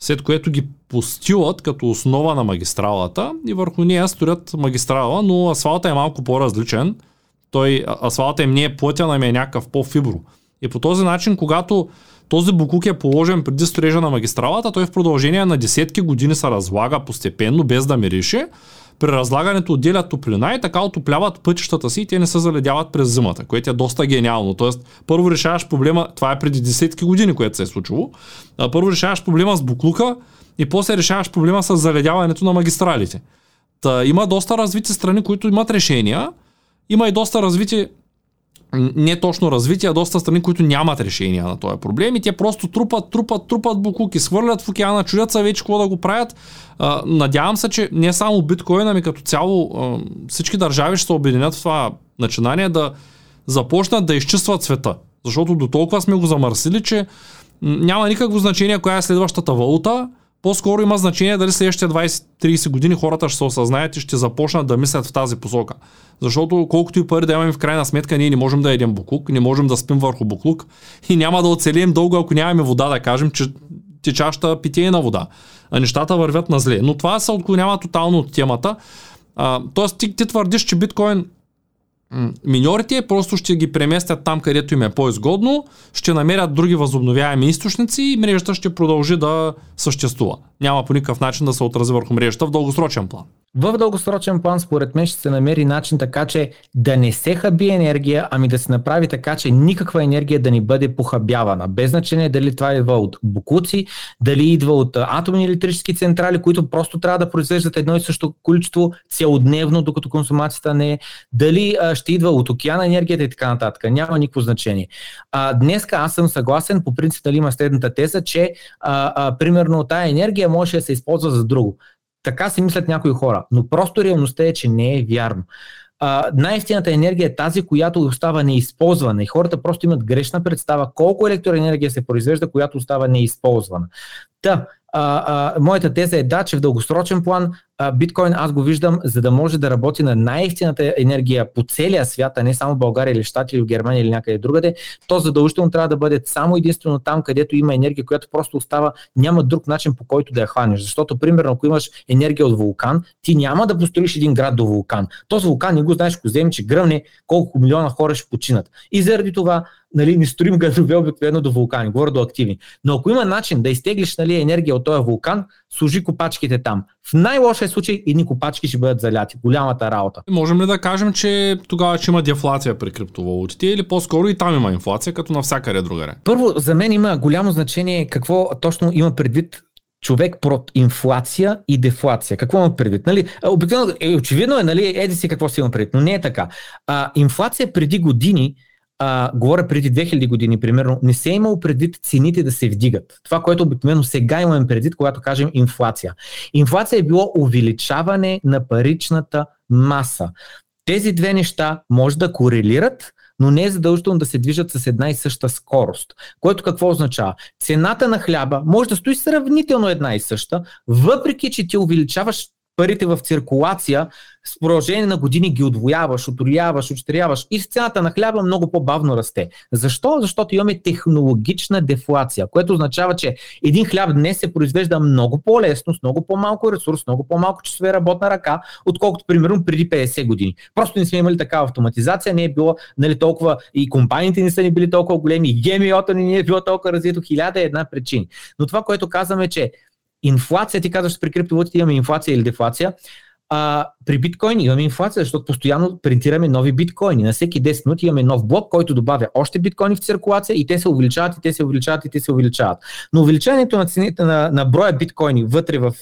след което ги постилат като основа на магистралата и върху нея строят магистрала, но асфалта е малко по-различен – той асфалта им не е плътен, ами е някакъв по-фибро. И по този начин, когато този букук е положен преди строежа на магистралата, той в продължение на десетки години се разлага постепенно, без да мирише. При разлагането отделят топлина и така отопляват пътищата си и те не се заледяват през зимата, което е доста гениално. Тоест, първо решаваш проблема, това е преди десетки години, което се е случило. Първо решаваш проблема с буклука и после решаваш проблема с заледяването на магистралите. Та, има доста развити страни, които имат решения, има и доста развитие, не точно развитие, а доста страни, които нямат решения на този проблем и те просто трупат, трупат, трупат букуки, свърлят в океана, чудят се вече какво да го правят. Надявам се, че не само биткоин, ами като цяло всички държави ще се обединят в това начинание да започнат да изчистват света. Защото до толкова сме го замърсили, че няма никакво значение коя е следващата валута, По-скоро има значение дали следващите 20-30 години хората ще се осъзнаят и ще започнат да мислят в тази посока. Защото колкото и пари да имаме в крайна сметка, ние не можем да едем буклук, не можем да спим върху буклук и няма да оцелим дълго, ако нямаме вода, да кажем, че течаща питейна вода. А нещата вървят на зле. Но това се отклонява тотално от темата. А, тоест ти, ти твърдиш, че биткоин миньорите просто ще ги преместят там, където им е по-изгодно, ще намерят други възобновяеми източници и мрежата ще продължи да съществува. Няма по никакъв начин да се отрази върху мрежата в дългосрочен план. В дългосрочен план, според мен, ще се намери начин така, че да не се хаби енергия, ами да се направи така, че никаква енергия да ни бъде похабявана. Без значение дали това идва от букуци, дали идва от атомни електрически централи, които просто трябва да произвеждат едно и също количество целодневно, докато консумацията не е, дали а, ще идва от океана енергията и така нататък. Няма никакво значение. А, днеска аз съм съгласен, по принцип дали има следната теза, че а, а, примерно тая енергия може да се използва за друго. Така си мислят някои хора, но просто реалността е, че не е вярно. Uh, най-ефтината енергия е тази, която остава неизползвана и хората просто имат грешна представа колко електроенергия се произвежда, която остава неизползвана. Та, а, а, моята теза е да, че в дългосрочен план а, биткоин аз го виждам, за да може да работи на най-ефтината енергия по целия свят, а не само в България или Штати или в Германия или някъде другаде, то задължително трябва да бъде само единствено там, където има енергия, която просто остава, няма друг начин по който да я хванеш. Защото, примерно, ако имаш енергия от вулкан, ти няма да построиш един град до вулкан. Този вулкан не го знаеш, ако вземе, че гръмне, колко милиона хора ще починат. И заради това нали, не строим градове обикновено до вулкани, говоря до активни. Но ако има начин да изтеглиш нали, енергия от този вулкан, служи копачките там. В най-лошия случай едни копачки ще бъдат заляти. Голямата работа. Можем ли да кажем, че тогава ще има дефлация при криптовалутите или по-скоро и там има инфлация, като навсякъде другаре? Първо, за мен има голямо значение какво точно има предвид човек прот инфлация и дефлация. Какво има предвид? Нали? Обикновено, е, очевидно е, нали, еди си какво си има предвид, но не е така. А, инфлация преди години а, говоря преди 2000 години, примерно, не се е имало предвид цените да се вдигат. Това, което обикновено сега имаме предвид, когато кажем инфлация. Инфлация е било увеличаване на паричната маса. Тези две неща може да корелират, но не е задължително да се движат с една и съща скорост. Което какво означава? Цената на хляба може да стои сравнително една и съща, въпреки че ти увеличаваш парите в циркулация, с продължение на години ги отвояваш, отроляваш, очеряваш и с цената на хляба много по-бавно расте. Защо? Защото имаме технологична дефлация, което означава, че един хляб днес се произвежда много по-лесно, с много по-малко ресурс, много по-малко часове работна ръка, отколкото примерно преди 50 години. Просто не сме имали такава автоматизация, не е било нали, толкова и компаниите не са ни били толкова големи, и гемиота ни не е било толкова развито, хиляда е една причина. Но това, което казваме, че инфлация, ти казваш, при криптовалутите имаме инфлация или дефлация. А, при биткоин имаме инфлация, защото постоянно принтираме нови биткоини. На всеки 10 минути имаме нов блок, който добавя още биткоини в циркулация и те се увеличават, и те се увеличават, и те се увеличават. Но увеличаването на цените на, на броя биткоини вътре в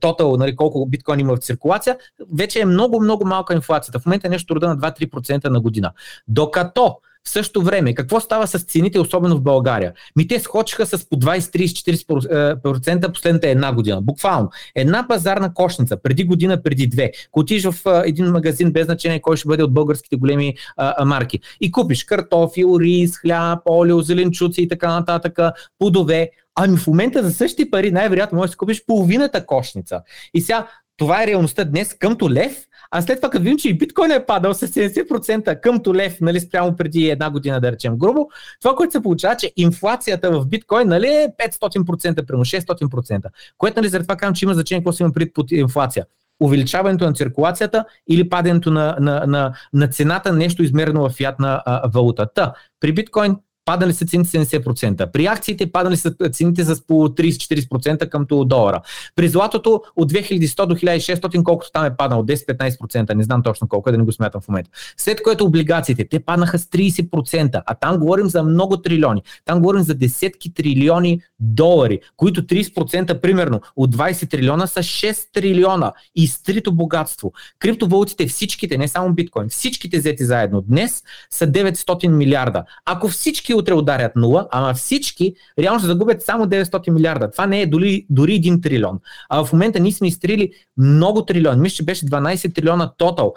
тотал, нали, колко биткоини има в циркулация, вече е много, много малка инфлацията. В момента е нещо рода на 2-3% на година. Докато в същото време, какво става с цените, особено в България? Ми те скочиха с по 20, 30, 40% последната една година. Буквално. Една пазарна кошница, преди година, преди две. Котиш в един магазин, без значение кой ще бъде от българските големи а, марки. И купиш картофил, рис, хляб, олио, зеленчуци и така нататък, плодове. Ами в момента за същите пари най-вероятно можеш да купиш половината кошница. И сега това е реалността днес къмто лев, а след това, като видим, че и биткоин е падал с 70% къмто лев, нали, спрямо преди една година, да речем грубо, това, което се получава, че инфлацията в биткоин нали, е 500%, примерно 600%, което нали, заради това казвам, че има значение какво си има пред под инфлация увеличаването на циркулацията или падането на, на, на, на цената, нещо измерено в фиатна а, валута. Та, при биткоин падали са цените 70%. При акциите падали са цените с по 30-40% към долара. При златото от 2100 до 1600, колкото там е паднало, 10-15%, не знам точно колко, да не го смятам в момента. След което облигациите, те паднаха с 30%, а там говорим за много трилиони. Там говорим за десетки трилиони долари, които 30% примерно от 20 трилиона са 6 трилиона. И стрито богатство. Криптовалутите, всичките, не само биткоин, всичките взети заедно днес са 900 милиарда. Ако всички всички утре ударят нула, ама всички реално ще загубят само 900 милиарда. Това не е дори, дори 1 трилион. А в момента ние сме изтрили много трилион. Мисля, че беше 12 трилиона тотал.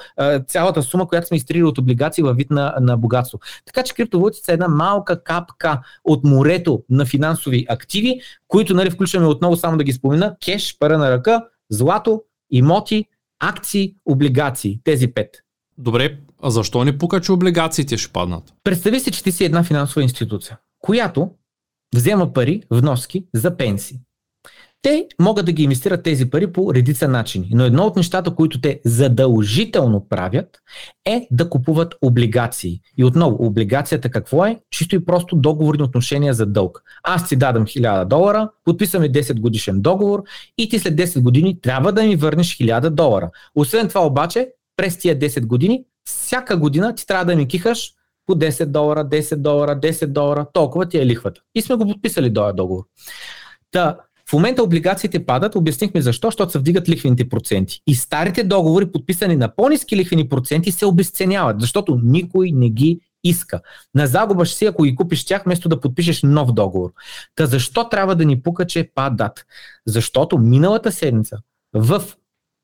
Цялата сума, която сме изтрили от облигации във вид на, на богатство. Така че криптовалутите са една малка капка от морето на финансови активи, които нали, включваме отново само да ги спомена. Кеш, пара на ръка, злато, имоти, акции, облигации. Тези пет. Добре, а защо не пука, че облигациите ще паднат? Представи си, че ти си една финансова институция, която взема пари, вноски за пенсии. Те могат да ги инвестират тези пари по редица начини. Но едно от нещата, които те задължително правят, е да купуват облигации. И отново, облигацията какво е? Чисто и просто договорни отношения за дълг. Аз ти дадам 1000 долара, подписаме 10 годишен договор и ти след 10 години трябва да ми върнеш 1000 долара. Освен това обаче, през тия 10 години, всяка година ти трябва да ми кихаш по 10 долара, 10 долара, 10 долара, толкова ти е лихвата. И сме го подписали този договор. Та, в момента облигациите падат, обяснихме защо, защото се вдигат лихвените проценти. И старите договори, подписани на по-низки лихвени проценти, се обесценяват, защото никой не ги иска. На загуба ще си, ако ги купиш тях, вместо да подпишеш нов договор. Та защо трябва да ни пука, че падат? Защото миналата седмица в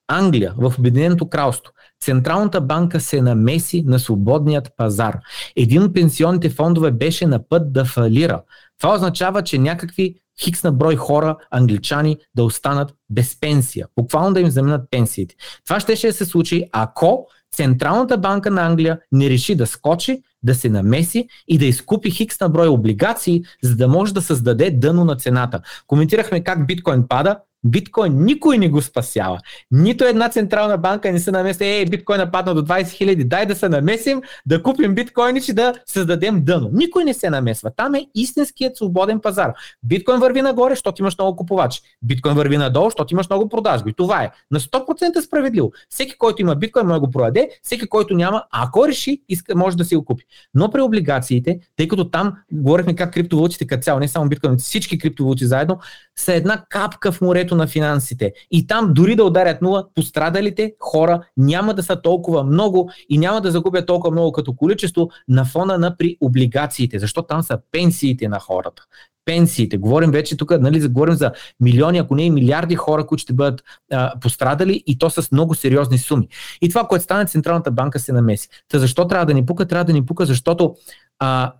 Англия, в Обединеното кралство, Централната банка се намеси на свободният пазар. Един от пенсионните фондове беше на път да фалира. Това означава, че някакви хикс на брой хора, англичани, да останат без пенсия. Буквално да им заминат пенсиите. Това ще, ще се случи, ако Централната банка на Англия не реши да скочи, да се намеси и да изкупи хикс на брой облигации, за да може да създаде дъно на цената. Коментирахме как биткоин пада, Биткоин никой не го спасява. Нито една централна банка не се намеси, ей, биткоин нападна до 20 хиляди, дай да се намесим, да купим биткоини, че да създадем дъно. Никой не се намесва. Там е истинският свободен пазар. Биткоин върви нагоре, защото имаш много купувачи. Биткоин върви надолу, защото имаш много продажби. Това е на 100% справедливо. Всеки, който има биткоин, може да го продаде, всеки, който няма, ако реши, иска, може да си го купи. Но при облигациите, тъй като там говорихме как криптовалутите като цяло, не само биткоин, всички криптовалути заедно, са една капка в морето на финансите. И там дори да ударят нула, пострадалите хора няма да са толкова много и няма да загубят толкова много като количество на фона на при облигациите, защото там са пенсиите на хората пенсиите. Говорим вече тук, нали, говорим за милиони, ако не и милиарди хора, които ще бъдат а, пострадали и то с много сериозни суми. И това, което стане, Централната банка се намеси. Та защо трябва да ни пука? Трябва да ни пука, защото а,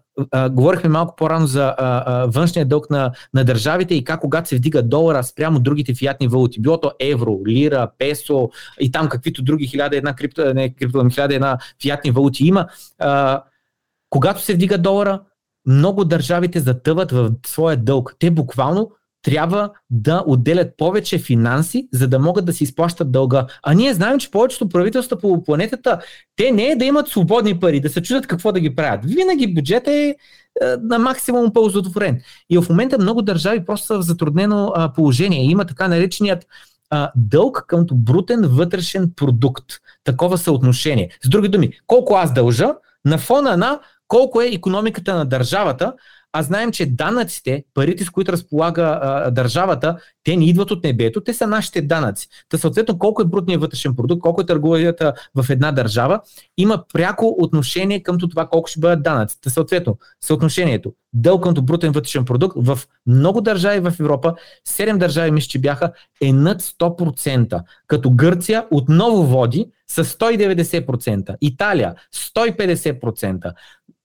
говорихме малко по-рано за а, а, външния дълг на, на държавите и как когато се вдига долара спрямо другите фиатни валути, било то евро, лира, песо и там каквито други хиляда една крипто, не крипто, ами хиляда една фиатни валути има, а, когато се вдига долара, много държавите затъват в своя дълг. Те буквално трябва да отделят повече финанси, за да могат да си изплащат дълга. А ние знаем, че повечето правителства по планетата, те не е да имат свободни пари, да се чудят какво да ги правят. Винаги бюджет е, е на максимум ползотворен. И в момента много държави просто са в затруднено положение. Има така нареченият дълг към брутен вътрешен продукт. Такова съотношение. С други думи, колко аз дължа на фона на колко е економиката на държавата, а знаем, че данъците, парите с които разполага а, държавата, те не идват от небето, те са нашите данъци. Та съответно колко е брутният вътрешен продукт, колко е търговията в една държава, има пряко отношение към това колко ще бъдат данъци. Та съответно, съотношението дълг към брутен вътрешен продукт в много държави в Европа, 7 държави мисля, че бяха, е над 100%. Като Гърция отново води с 190%, Италия 150%.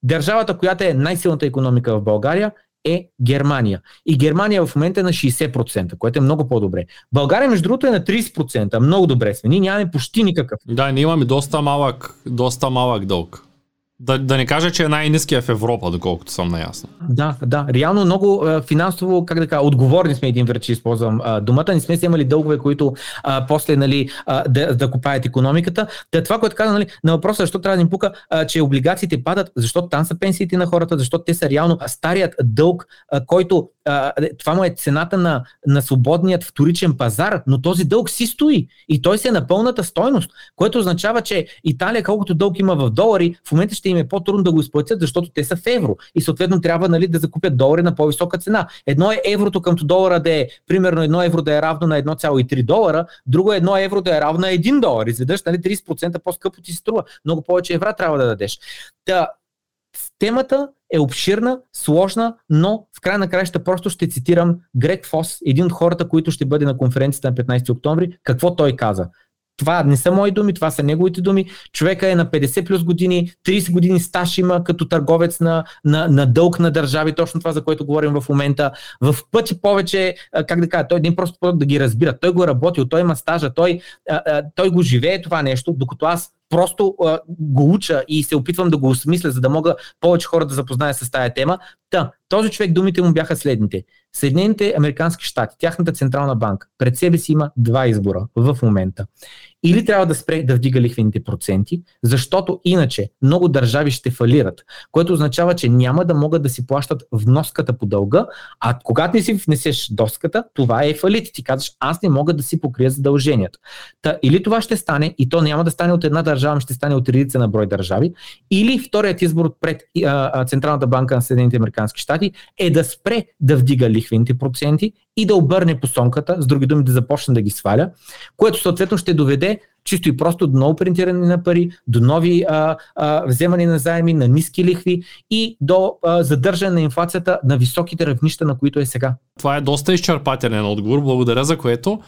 Държавата, която е най-силната економика в България, е Германия. И Германия в момента е на 60%, което е много по-добре. България, между другото, е на 30%. Много добре сме. Ние нямаме почти никакъв. Да, ние имаме доста малък, доста малък дълг. Да, да не кажа, че е най-низкия в Европа, доколкото съм наясно. Да, да. Реално много а, финансово, как да кажа, отговорни сме един вече използвам а, думата. Не сме вземали дългове, които а, после нали, а, да, да купаят економиката. Та, това, което каза нали, на въпроса, защо трябва да ни пука, а, че облигациите падат, защото там са пенсиите на хората, защото те са реално старият дълг, а, който а, това му е цената на, на свободният вторичен пазар, но този дълг си стои и той се е на пълната стойност, което означава, че Италия, колкото дълг има в долари, в момента ще им е по-трудно да го изплатят, защото те са в евро и съответно трябва нали, да закупят долари на по-висока цена. Едно е еврото към долара да е, примерно едно евро да е равно на 1,3 долара, друго е едно евро да е равно на 1 долар. Изведнъж нали, 30% по-скъпо ти струва. Много повече евра трябва да дадеш. Та, Темата е обширна, сложна, но в край на краища просто ще цитирам Грег Фос, един от хората, които ще бъде на конференцията на 15 октомври, какво той каза. Това не са мои думи, това са неговите думи. Човека е на 50 плюс години, 30 години стаж има като търговец на, на, на дълг на държави, точно това, за което говорим в момента. В пъти повече, как да кажа, той не просто да ги разбира. Той го е работил, той има стажа, той, той го живее това нещо, докато аз просто а, го уча и се опитвам да го осмисля, за да мога повече хора да запозная с тази тема. Та, този човек думите му бяха следните. Съединените Американски щати, тяхната централна банка, пред себе си има два избора в момента. Или трябва да спре да вдига лихвените проценти, защото иначе много държави ще фалират, което означава, че няма да могат да си плащат вноската по дълга, а когато не си внесеш доската, това е фалит. Ти казваш, аз не мога да си покрия задълженията. Та, или това ще стане, и то няма да стане от една държава, ще стане от редица на брой държави, или вторият избор пред а, Централната банка на Съединените Американски щати е да спре да вдига лихвените проценти и да обърне посонката, с други думи да започне да ги сваля, което съответно ще доведе чисто и просто до ново принтиране на пари, до нови а, а, вземане на заеми, на ниски лихви и до а, задържане на инфлацията на високите равнища, на които е сега. Това е доста изчерпателен отговор, благодаря за което.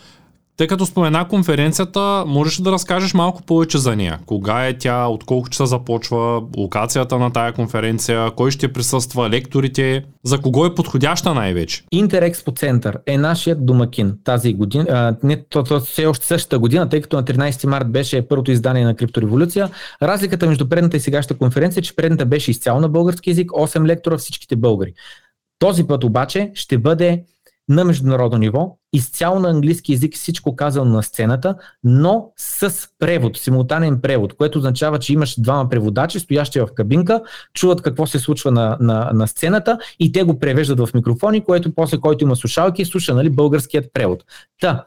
Тъй като спомена конференцията, можеш да разкажеш малко повече за нея. Кога е тя, от колко часа започва, локацията на тая конференция, кой ще присъства, лекторите, за кого е подходяща най-вече? Интерекспо Център е нашият домакин тази година. А, не, то, то, все още същата година, тъй като на 13 март беше първото издание на Криптореволюция. Разликата между предната и сегашната конференция е, че предната беше изцяло на български язик, 8 лектора, всичките българи. Този път обаче ще бъде на международно ниво, изцяло на английски язик всичко казано на сцената, но с превод, симултанен превод, което означава, че имаш двама преводачи, стоящи в кабинка, чуват какво се случва на, на, на сцената и те го превеждат в микрофони, което после който има слушалки, слуша нали, българският превод. Та,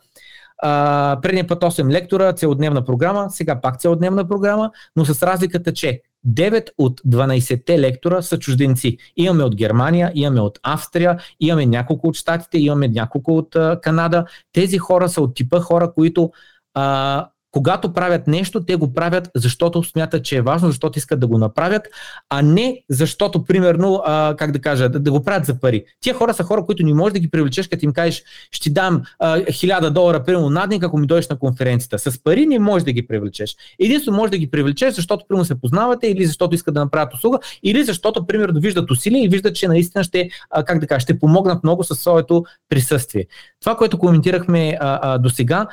а, предния път 8 лектора, целодневна програма, сега пак целодневна програма, но с разликата, че 9 от 12-те лектора са чужденци. Имаме от Германия, имаме от Австрия, имаме няколко от Штатите, имаме няколко от Канада. Тези хора са от типа хора, които а, когато правят нещо, те го правят, защото смятат, че е важно, защото искат да го направят, а не защото, примерно, а, как да кажа, да, да го правят за пари. Тия хора са хора, които не можеш да ги привлечеш, като им кажеш, ще дам хиляда долара, примерно, на ден, ако ми дойдеш на конференцията. С пари не можеш да ги привлечеш. Единствено можеш да ги привлечеш, защото, примерно, се познавате, или защото искат да направят услуга, или защото, примерно, виждат усилия и виждат, че наистина ще, а, как да кажа, ще помогнат много със своето присъствие. Това, което коментирахме до сега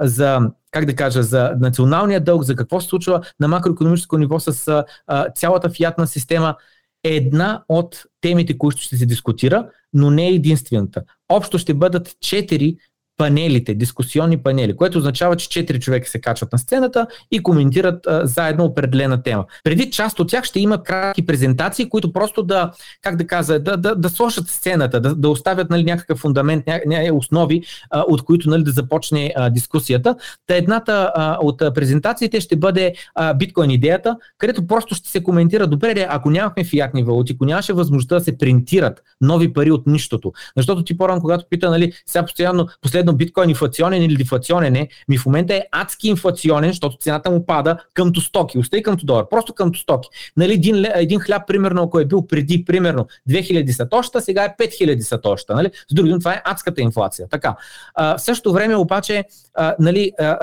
за как да кажа, за националния дълг, за какво се случва на макроекономическо ниво с а, цялата фиатна система, е една от темите, които ще се дискутира, но не е единствената. Общо ще бъдат четири панелите, дискусионни панели, което означава, че четири човека се качват на сцената и коментират а, заедно определена тема. Преди част от тях ще има кратки презентации, които просто да, как да кажа, да, да, да сложат сцената, да, да оставят нали, някакъв фундамент, ня, ня, основи, а, от които нали, да започне а, дискусията. Та едната а, от презентациите ще бъде биткоин идеята, където просто ще се коментира, добре, ако нямахме фиатни валути, ако нямаше възможността да се принтират нови пари от нищото, защото ти по-рано, когато пита, нали, сега постоянно, последно съответно биткоин инфлационен или дефлационен е, ми в момента е адски инфлационен, защото цената му пада къмто стоки, остай къмто долар, просто къмто стоки. Нали, един, един хляб, примерно, ако е бил преди, примерно, 2000 сатоща, сега е 5000 сатоща. Нали? С други това е адската инфлация. Така. А, в същото време обаче, а, нали, а,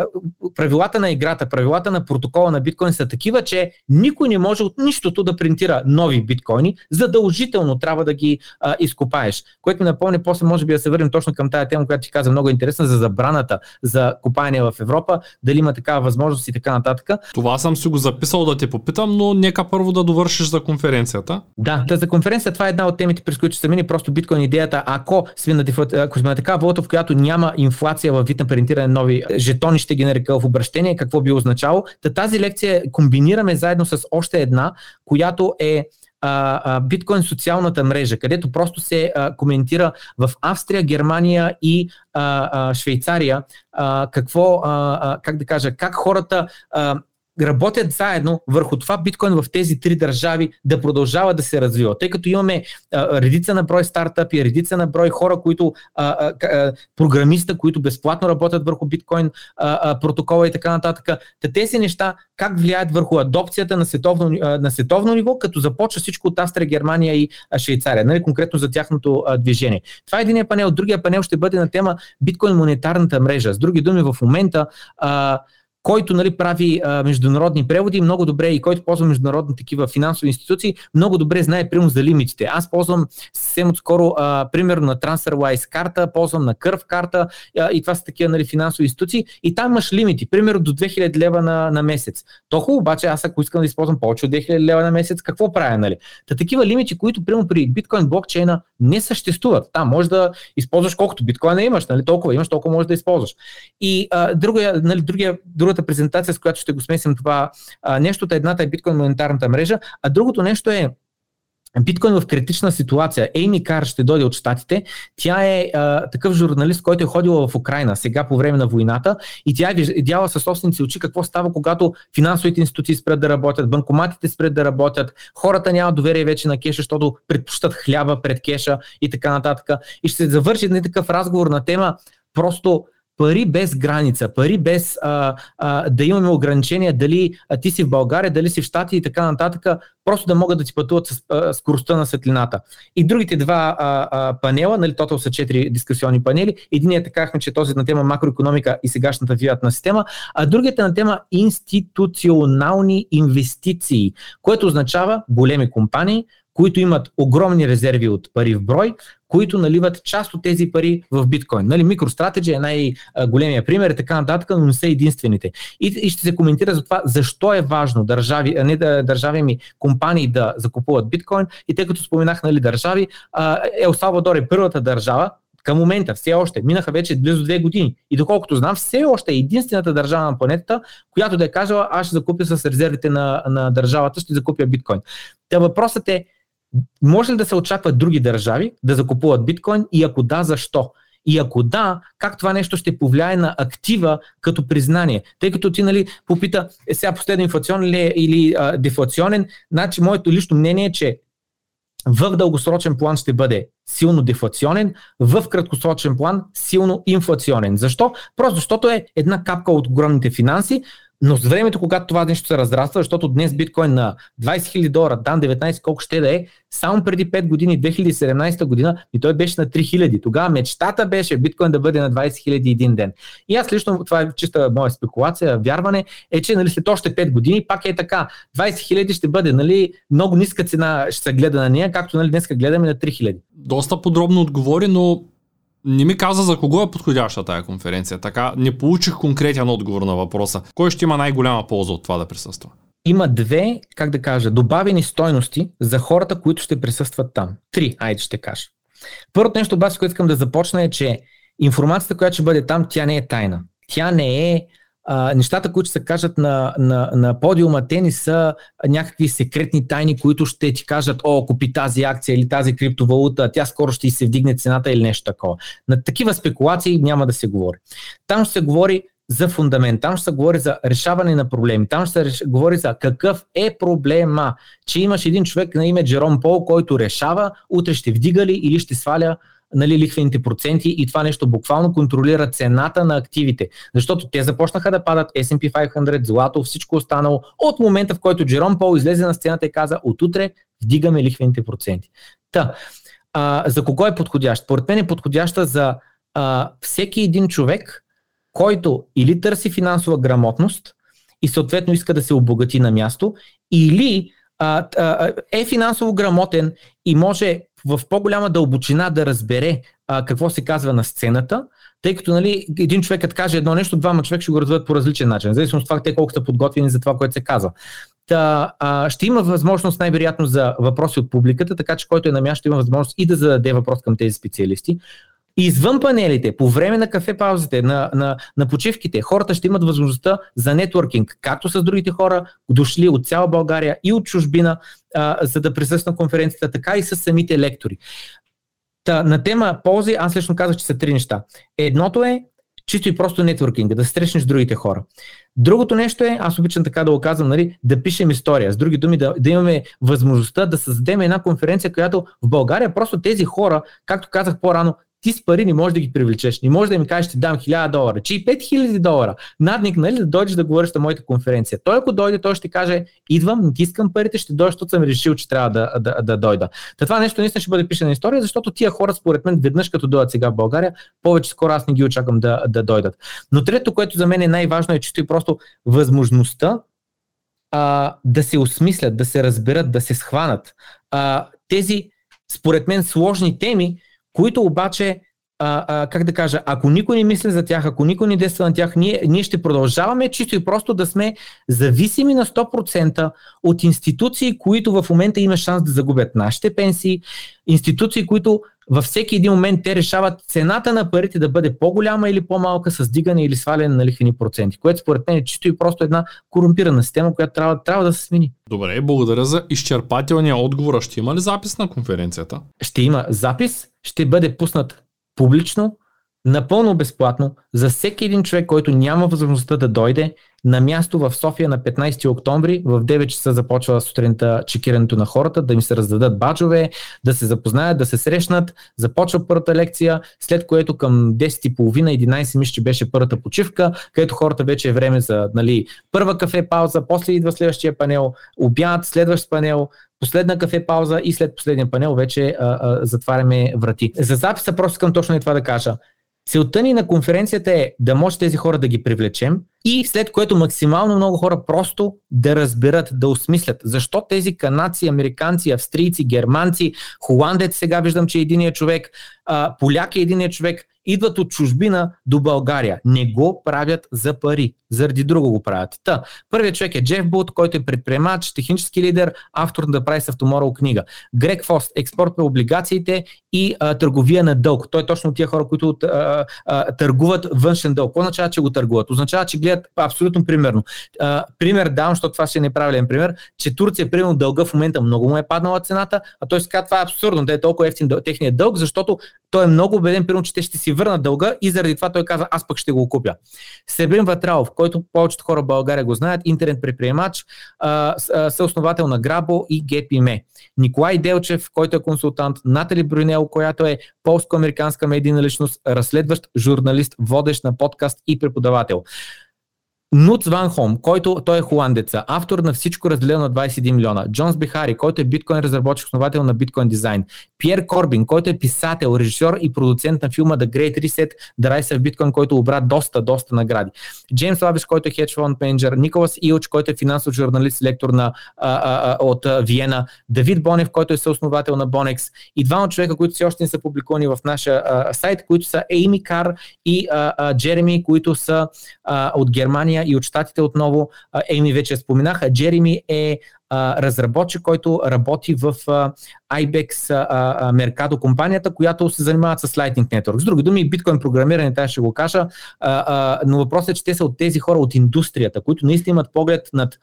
правилата на играта, правилата на протокола на биткоин са такива, че никой не може от нищото да принтира нови биткоини, задължително трябва да ги а, изкопаеш. Което ми напомня, после може би да се върнем точно към тази тема, която ти каза много интересна за забраната за копаене в Европа, дали има такава възможност и така нататък. Това съм си го записал да те попитам, но нека първо да довършиш за конференцията. Да, да за конференцията това е една от темите, през които ще мини просто биткоин идеята, ако сме на, ако сме на такава валута, в която няма инфлация в вид на принтиране нови жетони, ще ги нарека в обращение, какво би означало. Та тази лекция комбинираме заедно с още една, която е биткоин социалната мрежа, където просто се а, коментира в Австрия, Германия и а, а, Швейцария а, какво, а, а, как да кажа, как хората а, работят заедно върху това биткоин в тези три държави да продължава да се развива. Тъй като имаме а, редица на брой стартъпи, редица на брой хора, които а, а, програмиста, които безплатно работят върху биткоин а, а, протокола и така нататък. Та тези неща как влияят върху адопцията на световно, а, на световно ниво, като започва всичко от Австрия, Германия и Швейцария, нали, конкретно за тяхното а, движение. Това е един панел. Другия панел ще бъде на тема биткоин монетарната мрежа. С други думи, в момента а, който нали, прави а, международни преводи, много добре и който ползва международни такива финансови институции, много добре знае примерно за лимитите. Аз ползвам съвсем отскоро, а, примерно на TransferWise карта, ползвам на Curve карта а, и това са такива нали, финансови институции и там имаш лимити, примерно до 2000 лева на, на месец. То хубаво, обаче аз ако искам да използвам повече от 2000 лева на месец, какво правя? Нали? Та такива лимити, които примерно при биткоин блокчейна не съществуват. Там може да използваш колкото биткоина имаш, нали? толкова имаш, толкова може да използваш. И а, другия, нали, другия другата презентация, с която ще го смесим това а, нещо. Едната е биткоин монетарната мрежа, а другото нещо е Биткоин в критична ситуация. Ейми Кар ще дойде от Штатите. Тя е а, такъв журналист, който е ходила в Украина сега по време на войната и тя е видяла със собственици очи какво става, когато финансовите институции спрят да работят, банкоматите спрят да работят, хората нямат доверие вече на кеша, защото предпочитат хляба пред кеша и така нататък. И ще се завърши на такъв разговор на тема просто пари без граница, пари без а, а, да имаме ограничения дали ти си в България, дали си в Штати и така нататък, просто да могат да ти пътуват с а, скоростта на светлината. И другите два а, а, панела, нали, тотал са четири дискусионни панели, единият така, че този е на тема макроекономика и сегашната виятна система, а другият е на тема институционални инвестиции, което означава големи компании, които имат огромни резерви от пари в брой, които наливат част от тези пари в биткоин. Нали, MicroStrategy е най-големия пример и така нататък, но не са единствените. И, и ще се коментира за това защо е важно държави, а не да, държави ми компании да закупуват биткоин. И тъй като споменах нали, държави, Ел Салвадор е първата държава, към момента все още, минаха вече близо две години. И доколкото знам, все още е единствената държава на планетата, която да е казала, аз ще закупя с резервите на, на държавата, ще закупя биткоин. Та въпросът е, може ли да се очакват други държави да закупуват биткоин и ако да, защо? И ако да, как това нещо ще повлияе на актива като признание? Тъй като ти нали, попита, е сега последно инфлационен ли е или а, дефлационен, значи моето лично мнение е, че в дългосрочен план ще бъде силно дефлационен, в краткосрочен план силно инфлационен. Защо? Просто защото е една капка от огромните финанси, но с времето, когато това нещо се разраства, защото днес биткоин на 20 000 долара, дан 19 колко ще да е, само преди 5 години, 2017 година, и той беше на 3000. Тогава мечтата беше биткоин да бъде на 20 000 един ден. И аз лично, това е чиста моя спекулация, вярване, е, че нали, след още 5 години пак е така. 20 000 ще бъде нали, много ниска цена, ще се гледа на нея, както нали, днес гледаме на 3000. Доста подробно отговори, но не ми каза за кого е подходяща тая конференция. Така не получих конкретен отговор на въпроса. Кой ще има най-голяма полза от това да присъства? Има две, как да кажа, добавени стойности за хората, които ще присъстват там. Три, айде ще кажа. Първото нещо обаче, което искам да започна е, че информацията, която ще бъде там, тя не е тайна. Тя не е а, нещата, които се кажат на, на, на подиума, те не са някакви секретни тайни, които ще ти кажат, о, купи тази акция или тази криптовалута, тя скоро ще се вдигне цената или нещо такова. На такива спекулации няма да се говори. Там ще се говори за фундамент, там ще се говори за решаване на проблеми, там ще се реш... говори за какъв е проблема, че имаш един човек на име Джером Пол, който решава, утре ще вдига ли или ще сваля нали, лихвените проценти и това нещо буквално контролира цената на активите. Защото те започнаха да падат S&P 500, злато, всичко останало от момента, в който Джером Пол излезе на сцената и каза отутре вдигаме лихвените проценти. Та, а, за кого е подходящ? Поред мен е подходяща за а, всеки един човек, който или търси финансова грамотност и съответно иска да се обогати на място, или а, а, е финансово грамотен и може в по-голяма дълбочина да разбере а, какво се казва на сцената, тъй като нали, един човек като каже едно нещо, двама човек ще го разберат по различен начин, зависимо от това те колко са подготвени за това, което се казва. Та, а, ще има възможност най-вероятно за въпроси от публиката, така че който е на място ще има възможност и да зададе въпрос към тези специалисти. Извън панелите, по време на кафе паузите, на, на, на почивките, хората ще имат възможността за нетворкинг, както с другите хора, дошли от цяла България и от чужбина, а, за да присъстват на конференцията, така и с самите лектори. Та, на тема ползи, аз лично казах, че са три неща. Едното е, чисто и просто нетворкинга, да срещнеш другите хора. Другото нещо е, аз обичам така да го казвам, нали, да пишем история. С други думи, да, да имаме възможността да създадем една конференция, която в България просто тези хора, както казах по-рано, ти с пари не можеш да ги привлечеш. Не можеш да ми кажеш, ще дам 1000 долара, че и 5000 долара. Надник, нали, да дойдеш да говориш на моята конференция. Той, ако дойде, той ще каже, идвам, не ти искам парите, ще дойда, защото съм решил, че трябва да, да, да дойда. Та това нещо наистина ще бъде пишена история, защото тия хора, според мен, веднъж като дойдат сега в България, повече скоро аз не ги очаквам да, да дойдат. Но трето, което за мен е най-важно, е чисто и просто възможността а, да се осмислят, да се разберат, да се схванат. А, тези, според мен, сложни теми, които обаче, а, а, как да кажа, ако никой не мисли за тях, ако никой не действа на тях, ние, ние ще продължаваме чисто и просто да сме зависими на 100% от институции, които в момента има шанс да загубят нашите пенсии, институции, които във всеки един момент те решават цената на парите да бъде по-голяма или по-малка с дигане или сваляне на лихвени проценти, което според мен е чисто и просто една корумпирана система, която трябва, трябва да се смени. Добре, благодаря за изчерпателния отговор. Ще има ли запис на конференцията? Ще има запис, ще бъде пуснат публично, напълно безплатно за всеки един човек, който няма възможността да дойде на място в София на 15 октомври. В 9 часа започва сутринта чекирането на хората, да им се раздадат баджове, да се запознаят, да се срещнат. Започва първата лекция, след което към 10.30-11 мисля, че беше първата почивка, където хората вече е време за нали, първа кафе пауза, после идва следващия панел, обяд, следващ панел, последна кафе пауза и след последния панел вече а, а, затваряме врати. За записа просто искам точно и това да кажа. Целта ни на конференцията е да може тези хора да ги привлечем и след което максимално много хора просто да разберат, да осмислят. Защо тези канадци, американци, австрийци, германци, холандец сега виждам, че е единият човек, поляк е единият човек, идват от чужбина до България. Не го правят за пари. Заради друго го правят. Та, първият човек е Джеф Бут, който е предприемач, технически лидер, автор на The Price of Tomorrow книга. Грег Фост, експерт на облигациите и а, търговия на дълг. Той е точно от тия хора, които а, а, търгуват външен дълг. Какво означава, че го търгуват? Означава, че гледат абсолютно примерно. А, пример давам, защото това ще е неправилен пример, че Турция, примерно, дълга в момента много му е паднала цената, а той си казва, това е абсурдно, да е толкова ефтин техният дълг, защото той е много убеден, примерно, че те ще си върнат дълга и заради това той казва, аз пък ще го купя. Себен Ватралов, който повечето хора в България го знаят, интернет предприемач, съосновател на Грабо и GPME. Николай Делчев, който е консултант, Натали Брюнел, която е полско-американска медийна личност, разследващ журналист, водещ на подкаст и преподавател. Нуц Ван Хом, който той е холандеца, автор на всичко разделено на 21 милиона. Джонс Бихари, който е биткоин разработчик, основател на биткоин дизайн. Пьер Корбин, който е писател, режисьор и продуцент на филма The Great Reset, The Rise of Bitcoin, който обра доста, доста награди. Джеймс Лабиш, който е хедж фонд менеджер. Николас Илч, който е финансов журналист, лектор на, а, а, а, от а, Виена. Давид Бонев, който е съосновател на Bonex. И двама човека, които все още не са публикувани в нашия а, сайт, които са Ейми Кар и а, а, Джереми, които са а, от Германия и от Штатите отново. Еми вече споменах. Джереми е разработчик, който работи в IBEX Mercado компанията, която се занимава с Lightning Network. С други думи, биткоин програмиране, тази ще го кажа, но въпросът е, че те са от тези хора от индустрията, които наистина имат поглед над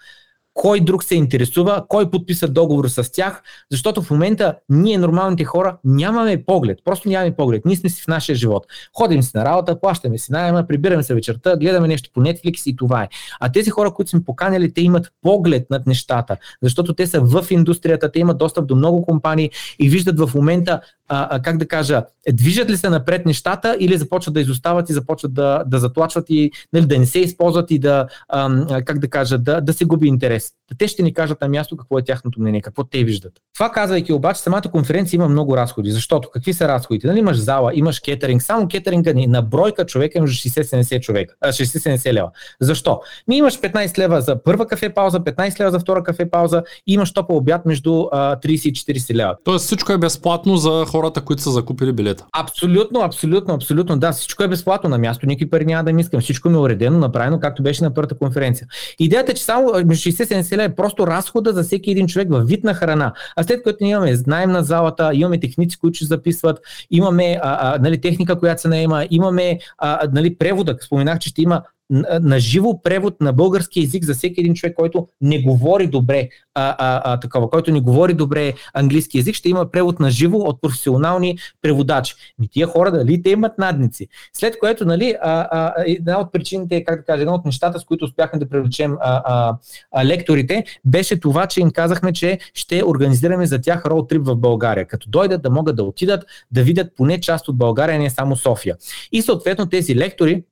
кой друг се интересува, кой подписа договор с тях, защото в момента ние, нормалните хора, нямаме поглед. Просто нямаме поглед. Ние сме си в нашия живот. Ходим си на работа, плащаме си найема, прибираме се вечерта, гледаме нещо по Netflix и това е. А тези хора, които сме поканили, те имат поглед над нещата, защото те са в индустрията, те имат достъп до много компании и виждат в момента а, а, как да кажа, движат ли се напред нещата или започват да изостават и започват да, да затлачват и нали, да не се използват и да, а, как да кажа, да, да се губи интерес. Те ще ни кажат на място какво е тяхното мнение, какво те виждат. Това казвайки обаче, самата конференция има много разходи, защото какви са разходите? Нали, имаш зала, имаш кетеринг, само кетеринга ни на бройка човека имаш 60-70 човека, 60-70 лева. Защо? Ми имаш 15 лева за първа кафе пауза, 15 лева за втора кафе пауза и имаш топъл обяд между 30 и 40 лева. Тоест всичко е безплатно за хората, които са закупили билета. Абсолютно, абсолютно, абсолютно. Да, всичко е безплатно на място, никакви пари няма да ми искам. Всичко ми е уредено, направено, както беше на първата конференция. Идеята е, че само между 60-70 лева е просто разхода за всеки един човек във вид на храна. А след което ние имаме знаем на залата, имаме техници, които ще записват, имаме а, а, нали, техника, която се наема, имаме а, нали, превода. Споменах, че ще има на, живо превод на български язик за всеки един човек, който не говори добре а, а, а, такова, който не говори добре английски язик, ще има превод на живо от професионални преводачи. Ми тия хора, дали те имат надници? След което, нали, а, а, една от причините, как да кажа, една от нещата, с които успяхме да привлечем а, а, а, лекторите, беше това, че им казахме, че ще организираме за тях роуд трип в България. Като дойдат да могат да отидат, да видят поне част от България, не само София. И съответно тези лектори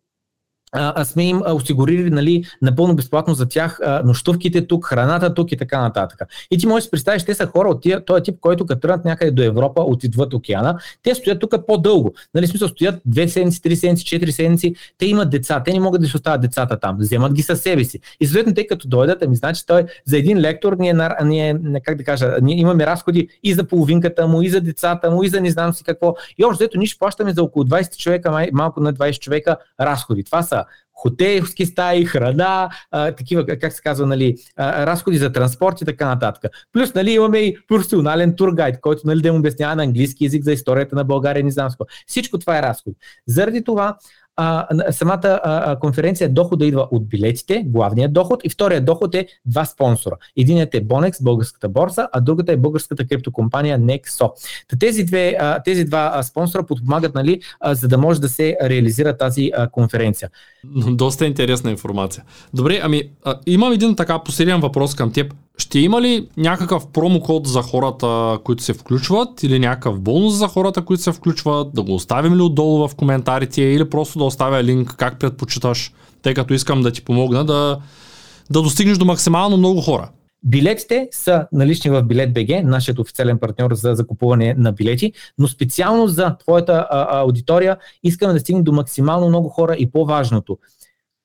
а, сме им осигурили нали, напълно безплатно за тях а, нощувките тук, храната тук и така нататък. И ти можеш да си представиш, те са хора от този тип, който като тръгнат някъде до Европа, отидват океана, те стоят тук по-дълго. Нали, смисъл, стоят две седмици, три седмици, четири седмици, те имат деца, те не могат да си оставят децата там, вземат ги със себе си. И съответно, те като дойдат, ами значи той за един лектор ние, ние как да кажа, ние имаме разходи и за половинката му, и за децата му, и за не знам си какво. И общо, ние ще плащаме за около 20 човека, малко на 20 човека разходи. Това са хотелски стаи, храна, а, такива, как се казва, нали, а, разходи за транспорт и така нататък. Плюс нали, имаме и професионален тургайд, който нали, да му обяснява на английски язик за историята на България, не знам Всичко това е разход. Заради това а, самата а, конференция дохода идва от билетите, главният доход и вторият доход е два спонсора. Единият е Bonex, българската борса, а другата е българската криптокомпания Nexo. Тези, две, а, тези два спонсора подпомагат, нали, а, за да може да се реализира тази а, конференция. Доста интересна информация. Добре, ами а, имам един така последен въпрос към теб. Ще има ли някакъв промокод за хората, които се включват или някакъв бонус за хората, които се включват? Да го оставим ли отдолу в коментарите или просто да оставя линк как предпочиташ, тъй като искам да ти помогна да, да достигнеш до максимално много хора. Билетите са налични в Билет БГ, нашият официален партньор за закупуване на билети, но специално за твоята а, аудитория искаме да стигнем до максимално много хора и по-важното.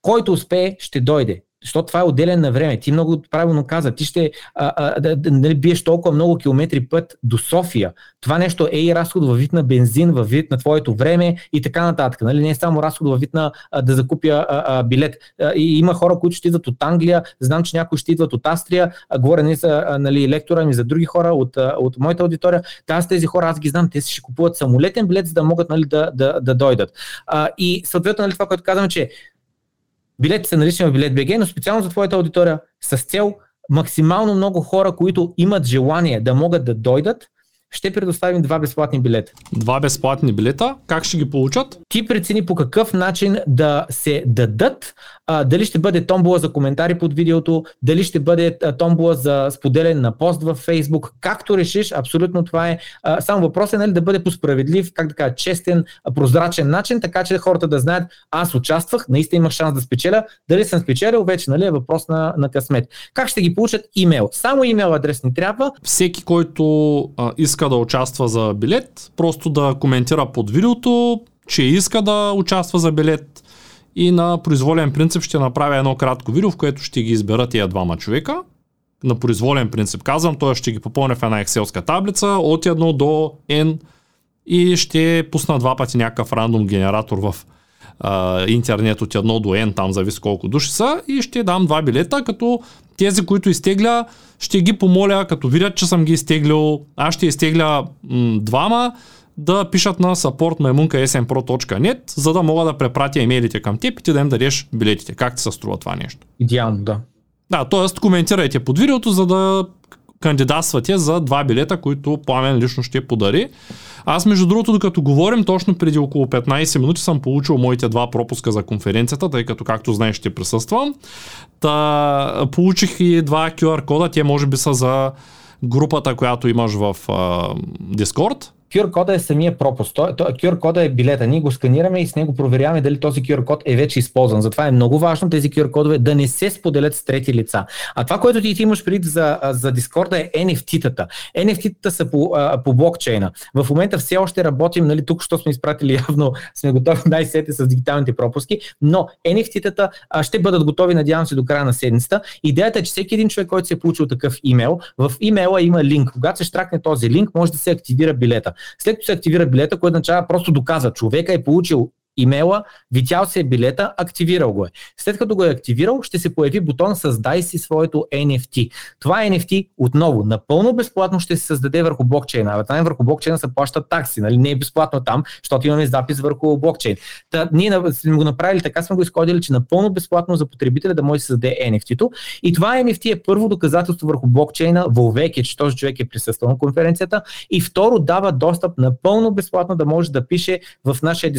Който успее, ще дойде защото това е отделен на време. Ти много правилно каза, ти ще а, а, да, да, да биеш толкова много километри път до София. Това нещо е и разход във вид на бензин, във вид на твоето време и така нататък. Нали? Не е само разход във вид на а, да закупя а, а, билет. А, и има хора, които ще идват от Англия, знам, че някои ще идват от Австрия, а, говоря не за а, нали, лектора ми, за други хора от, от моята аудитория. Та тези хора, аз ги знам, те ще купуват самолетен билет, за да могат нали, да, да, да дойдат. А, и съответно нали, това, което казвам, че Билети са налични в билет БГ, но специално за твоята аудитория с цел максимално много хора, които имат желание да могат да дойдат, ще предоставим два безплатни билета. Два безплатни билета? Как ще ги получат? Ти прецени по какъв начин да се дадат. А, дали ще бъде томбула за коментари под видеото, дали ще бъде а, томбула за споделен на пост във Facebook. Както решиш, абсолютно това е. А, само въпрос е нали, да бъде по справедлив, как да кажа, честен, прозрачен начин, така че хората да знаят, аз участвах, наистина имах шанс да спечеля. Дали съм спечелил, вече нали, е въпрос на, на късмет. Как ще ги получат? Имейл. Само имейл адрес ни трябва. Всеки, който а, иска да участва за билет, просто да коментира под видеото, че иска да участва за билет и на произволен принцип ще направя едно кратко видео, в което ще ги избера тия двама човека. На произволен принцип казвам, той ще ги попълня в една Excel таблица от 1 до N и ще пусна два пъти някакъв рандом генератор в а, интернет от 1 до N, там зависи колко души са и ще дам два билета, като тези, които изтегля, ще ги помоля, като видят, че съм ги изтеглил, аз ще изтегля м- двама, да пишат на support.smpro.net, за да мога да препратя имейлите към теб и ти да им дадеш билетите. Как ти се струва това нещо? Идеално, да. Да, т.е. коментирайте под видеото, за да кандидатствате за два билета, които Пламен лично ще подари. Аз, между другото, докато говорим, точно преди около 15 минути съм получил моите два пропуска за конференцията, тъй като, както знаеш, ще присъствам. Та, получих и два QR кода, те може би са за групата, която имаш в uh, Discord. QR кода е самия пропуск. Той, QR кода е билета. Ние го сканираме и с него проверяваме дали този QR код е вече използван. Затова е много важно тези QR кодове да не се споделят с трети лица. А това, което ти, ти имаш преди за, за Discord е NFT-тата. NFT-тата са по, по блокчейна. В момента все още работим, нали, тук, що сме изпратили явно, сме готови най-сете с дигиталните пропуски, но NFT-тата ще бъдат готови, надявам се, до края на седмицата. Идеята е, че всеки един човек, който се е получил такъв имейл, в имейла има линк. Когато се штракне този линк, може да се активира билета. След като се активира билета, което означава просто доказва, човека е получил имейла, видял се билета, активирал го е. След като го е активирал, ще се появи бутон създай си своето NFT. Това NFT отново напълно безплатно ще се създаде върху блокчейна. А там върху блокчейна се плащат такси, нали? Не е безплатно там, защото имаме запис върху блокчейн. Та, ние сме го направили така, сме го изходили, че напълно безплатно за потребителя да може да създаде NFT-то. И това NFT е първо доказателство върху блокчейна, вовеки, че този човек е присъствал на конференцията. И второ, дава достъп напълно безплатно да може да пише в нашия.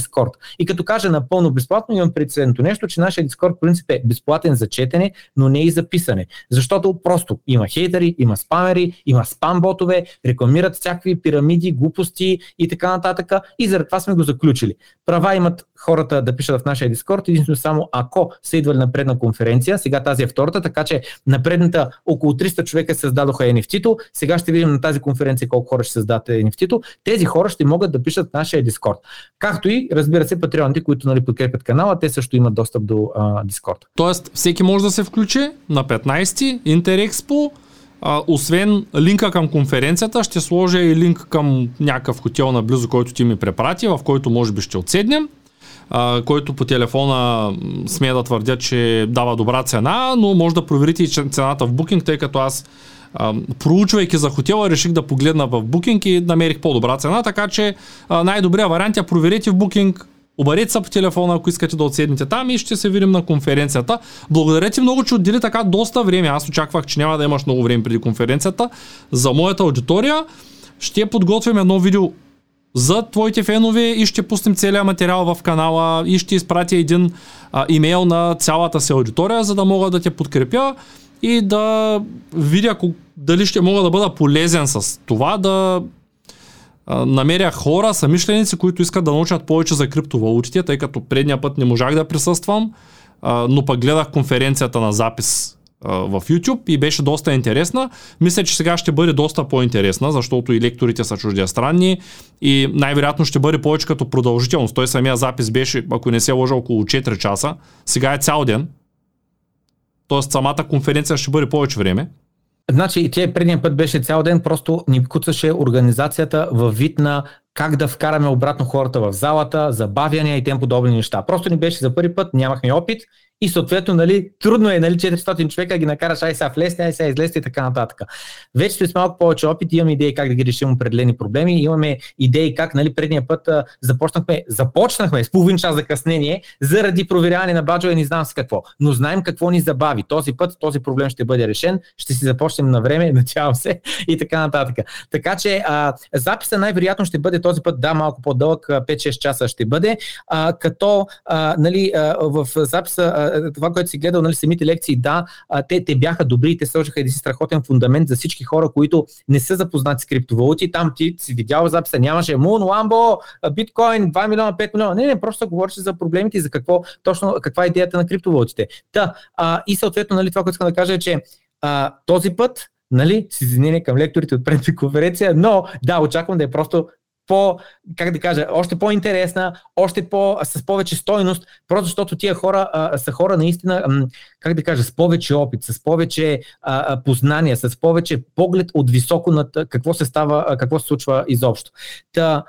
И като кажа напълно безплатно, имам пред нещо, че нашия Discord принцип е безплатен за четене, но не и за писане. Защото просто има хейтери, има спамери, има спамботове, рекламират всякакви пирамиди, глупости и така нататък. И заради това сме го заключили. Права имат хората да пишат в нашия Discord, единствено само ако са идвали на предна конференция, сега тази е втората, така че на предната около 300 човека създадоха NFT-то, сега ще видим на тази конференция колко хора ще създадат NFT-то, тези хора ще могат да пишат в нашия Discord. Както и, разбира се, патреоните, които нали, подкрепят канала, те също имат достъп до а, Discord. Тоест, всеки може да се включи на 15 Интерекспо, а, освен линка към конференцията, ще сложа и линк към някакъв хотел наблизо, който ти ми препрати, в който може би ще отседнем а, който по телефона сме да твърдя, че дава добра цена, но може да проверите и цената в Booking, тъй като аз проучвайки за хотела, реших да погледна в Booking и намерих по-добра цена, така че а, най-добрият вариант е проверете в Booking, Обарете се по телефона, ако искате да отседнете там и ще се видим на конференцията. Благодаря ти много, че отдели така доста време. Аз очаквах, че няма да имаш много време преди конференцията. За моята аудитория ще подготвим едно видео за твоите фенове и ще пуснем целият материал в канала и ще изпратя един а, имейл на цялата си аудитория, за да мога да те подкрепя и да видя дали ще мога да бъда полезен с това, да намеря хора, самишленици, които искат да научат повече за криптовалутите, тъй като предния път не можах да присъствам, но пък гледах конференцията на запис в YouTube и беше доста интересна. Мисля, че сега ще бъде доста по-интересна, защото и лекторите са чуждестранни и най-вероятно ще бъде повече като продължителност. Той самия запис беше, ако не се лъжа, около 4 часа. Сега е цял ден. Тоест самата конференция ще бъде повече време. Значи и тия предния път беше цял ден, просто ни куцаше организацията във вид на как да вкараме обратно хората в залата, забавяния и тем подобни неща. Просто ни беше за първи път, нямахме опит и съответно, нали, трудно е, нали, 400 човека ги накараш, ай сега влезте, ай сега излезте и така нататък. Вече с малко повече опит имаме идеи как да ги решим определени проблеми, имаме идеи как, нали, предния път а, започнахме, започнахме с половин час закъснение заради проверяване на баджове, не знам с какво, но знаем какво ни забави. Този път този проблем ще бъде решен, ще си започнем на време, надявам се и така нататък. Така че а, записа най-вероятно ще бъде този път, да, малко по-дълъг, 5-6 часа ще бъде, а, като а, нали, а, в записа това, което си гледал, нали, самите лекции, да, те, те бяха добри, те сложиха един страхотен фундамент за всички хора, които не са запознати с криптовалути. Там ти си видял записа, нямаше Мун, Ламбо, биткоин, 2 милиона, 5 милиона. Не, не, просто говореше за проблемите и за какво точно, каква е идеята на криптовалутите. Та, а, и съответно, нали, това, което искам да кажа е, че а, този път нали, с извинение към лекторите от предната конференция, но да, очаквам да е просто по, как да кажа, още по-интересна, още по, с повече стойност, просто защото тия хора а, са хора наистина, как да кажа, с повече опит, с повече а, познания, с повече поглед от високо над какво се става, какво се случва изобщо. Та,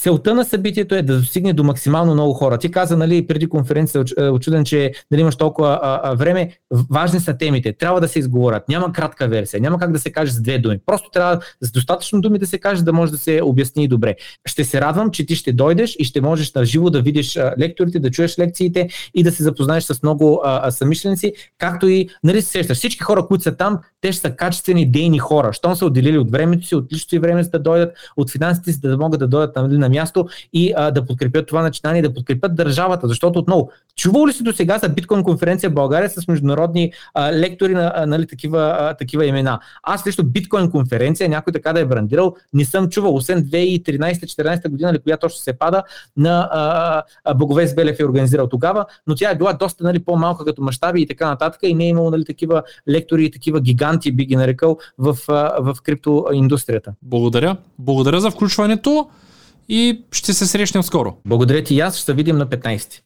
Целта на събитието е да достигне до максимално много хора. Ти каза, нали, преди конференция, е, очуден, че нали, имаш толкова а, а, време. Важни са темите. Трябва да се изговорят. Няма кратка версия. Няма как да се каже с две думи. Просто трябва с достатъчно думи да се каже, да може да се обясни добре. Ще се радвам, че ти ще дойдеш и ще можеш на живо да видиш лекторите, да чуеш лекциите и да се запознаеш с много а, самишленици, както и, нали, се сещаш, всички хора, които са там, те ще са качествени, дейни хора. Щом са отделили от времето си, от личното си време, за да дойдат, от финансите си, да могат да дойдат нали, на място и а, да подкрепят това начинание, да подкрепят държавата. Защото отново, чувал ли си до сега за биткоин конференция в България с международни а, лектори на а, нали, такива, а, такива имена? Аз лично биткоин конференция, някой така да е брандирал, не съм чувал, освен 2013-2014 година, ли, която точно се пада на а, а, Белев е организирал тогава, но тя е била доста нали, по-малка като мащаби и така нататък и не е имало нали, такива лектори и такива гиганти, би ги нарекал, в, в криптоиндустрията. Благодаря. Благодаря за включването и ще се срещнем скоро. Благодаря ти и аз, ще се видим на 15.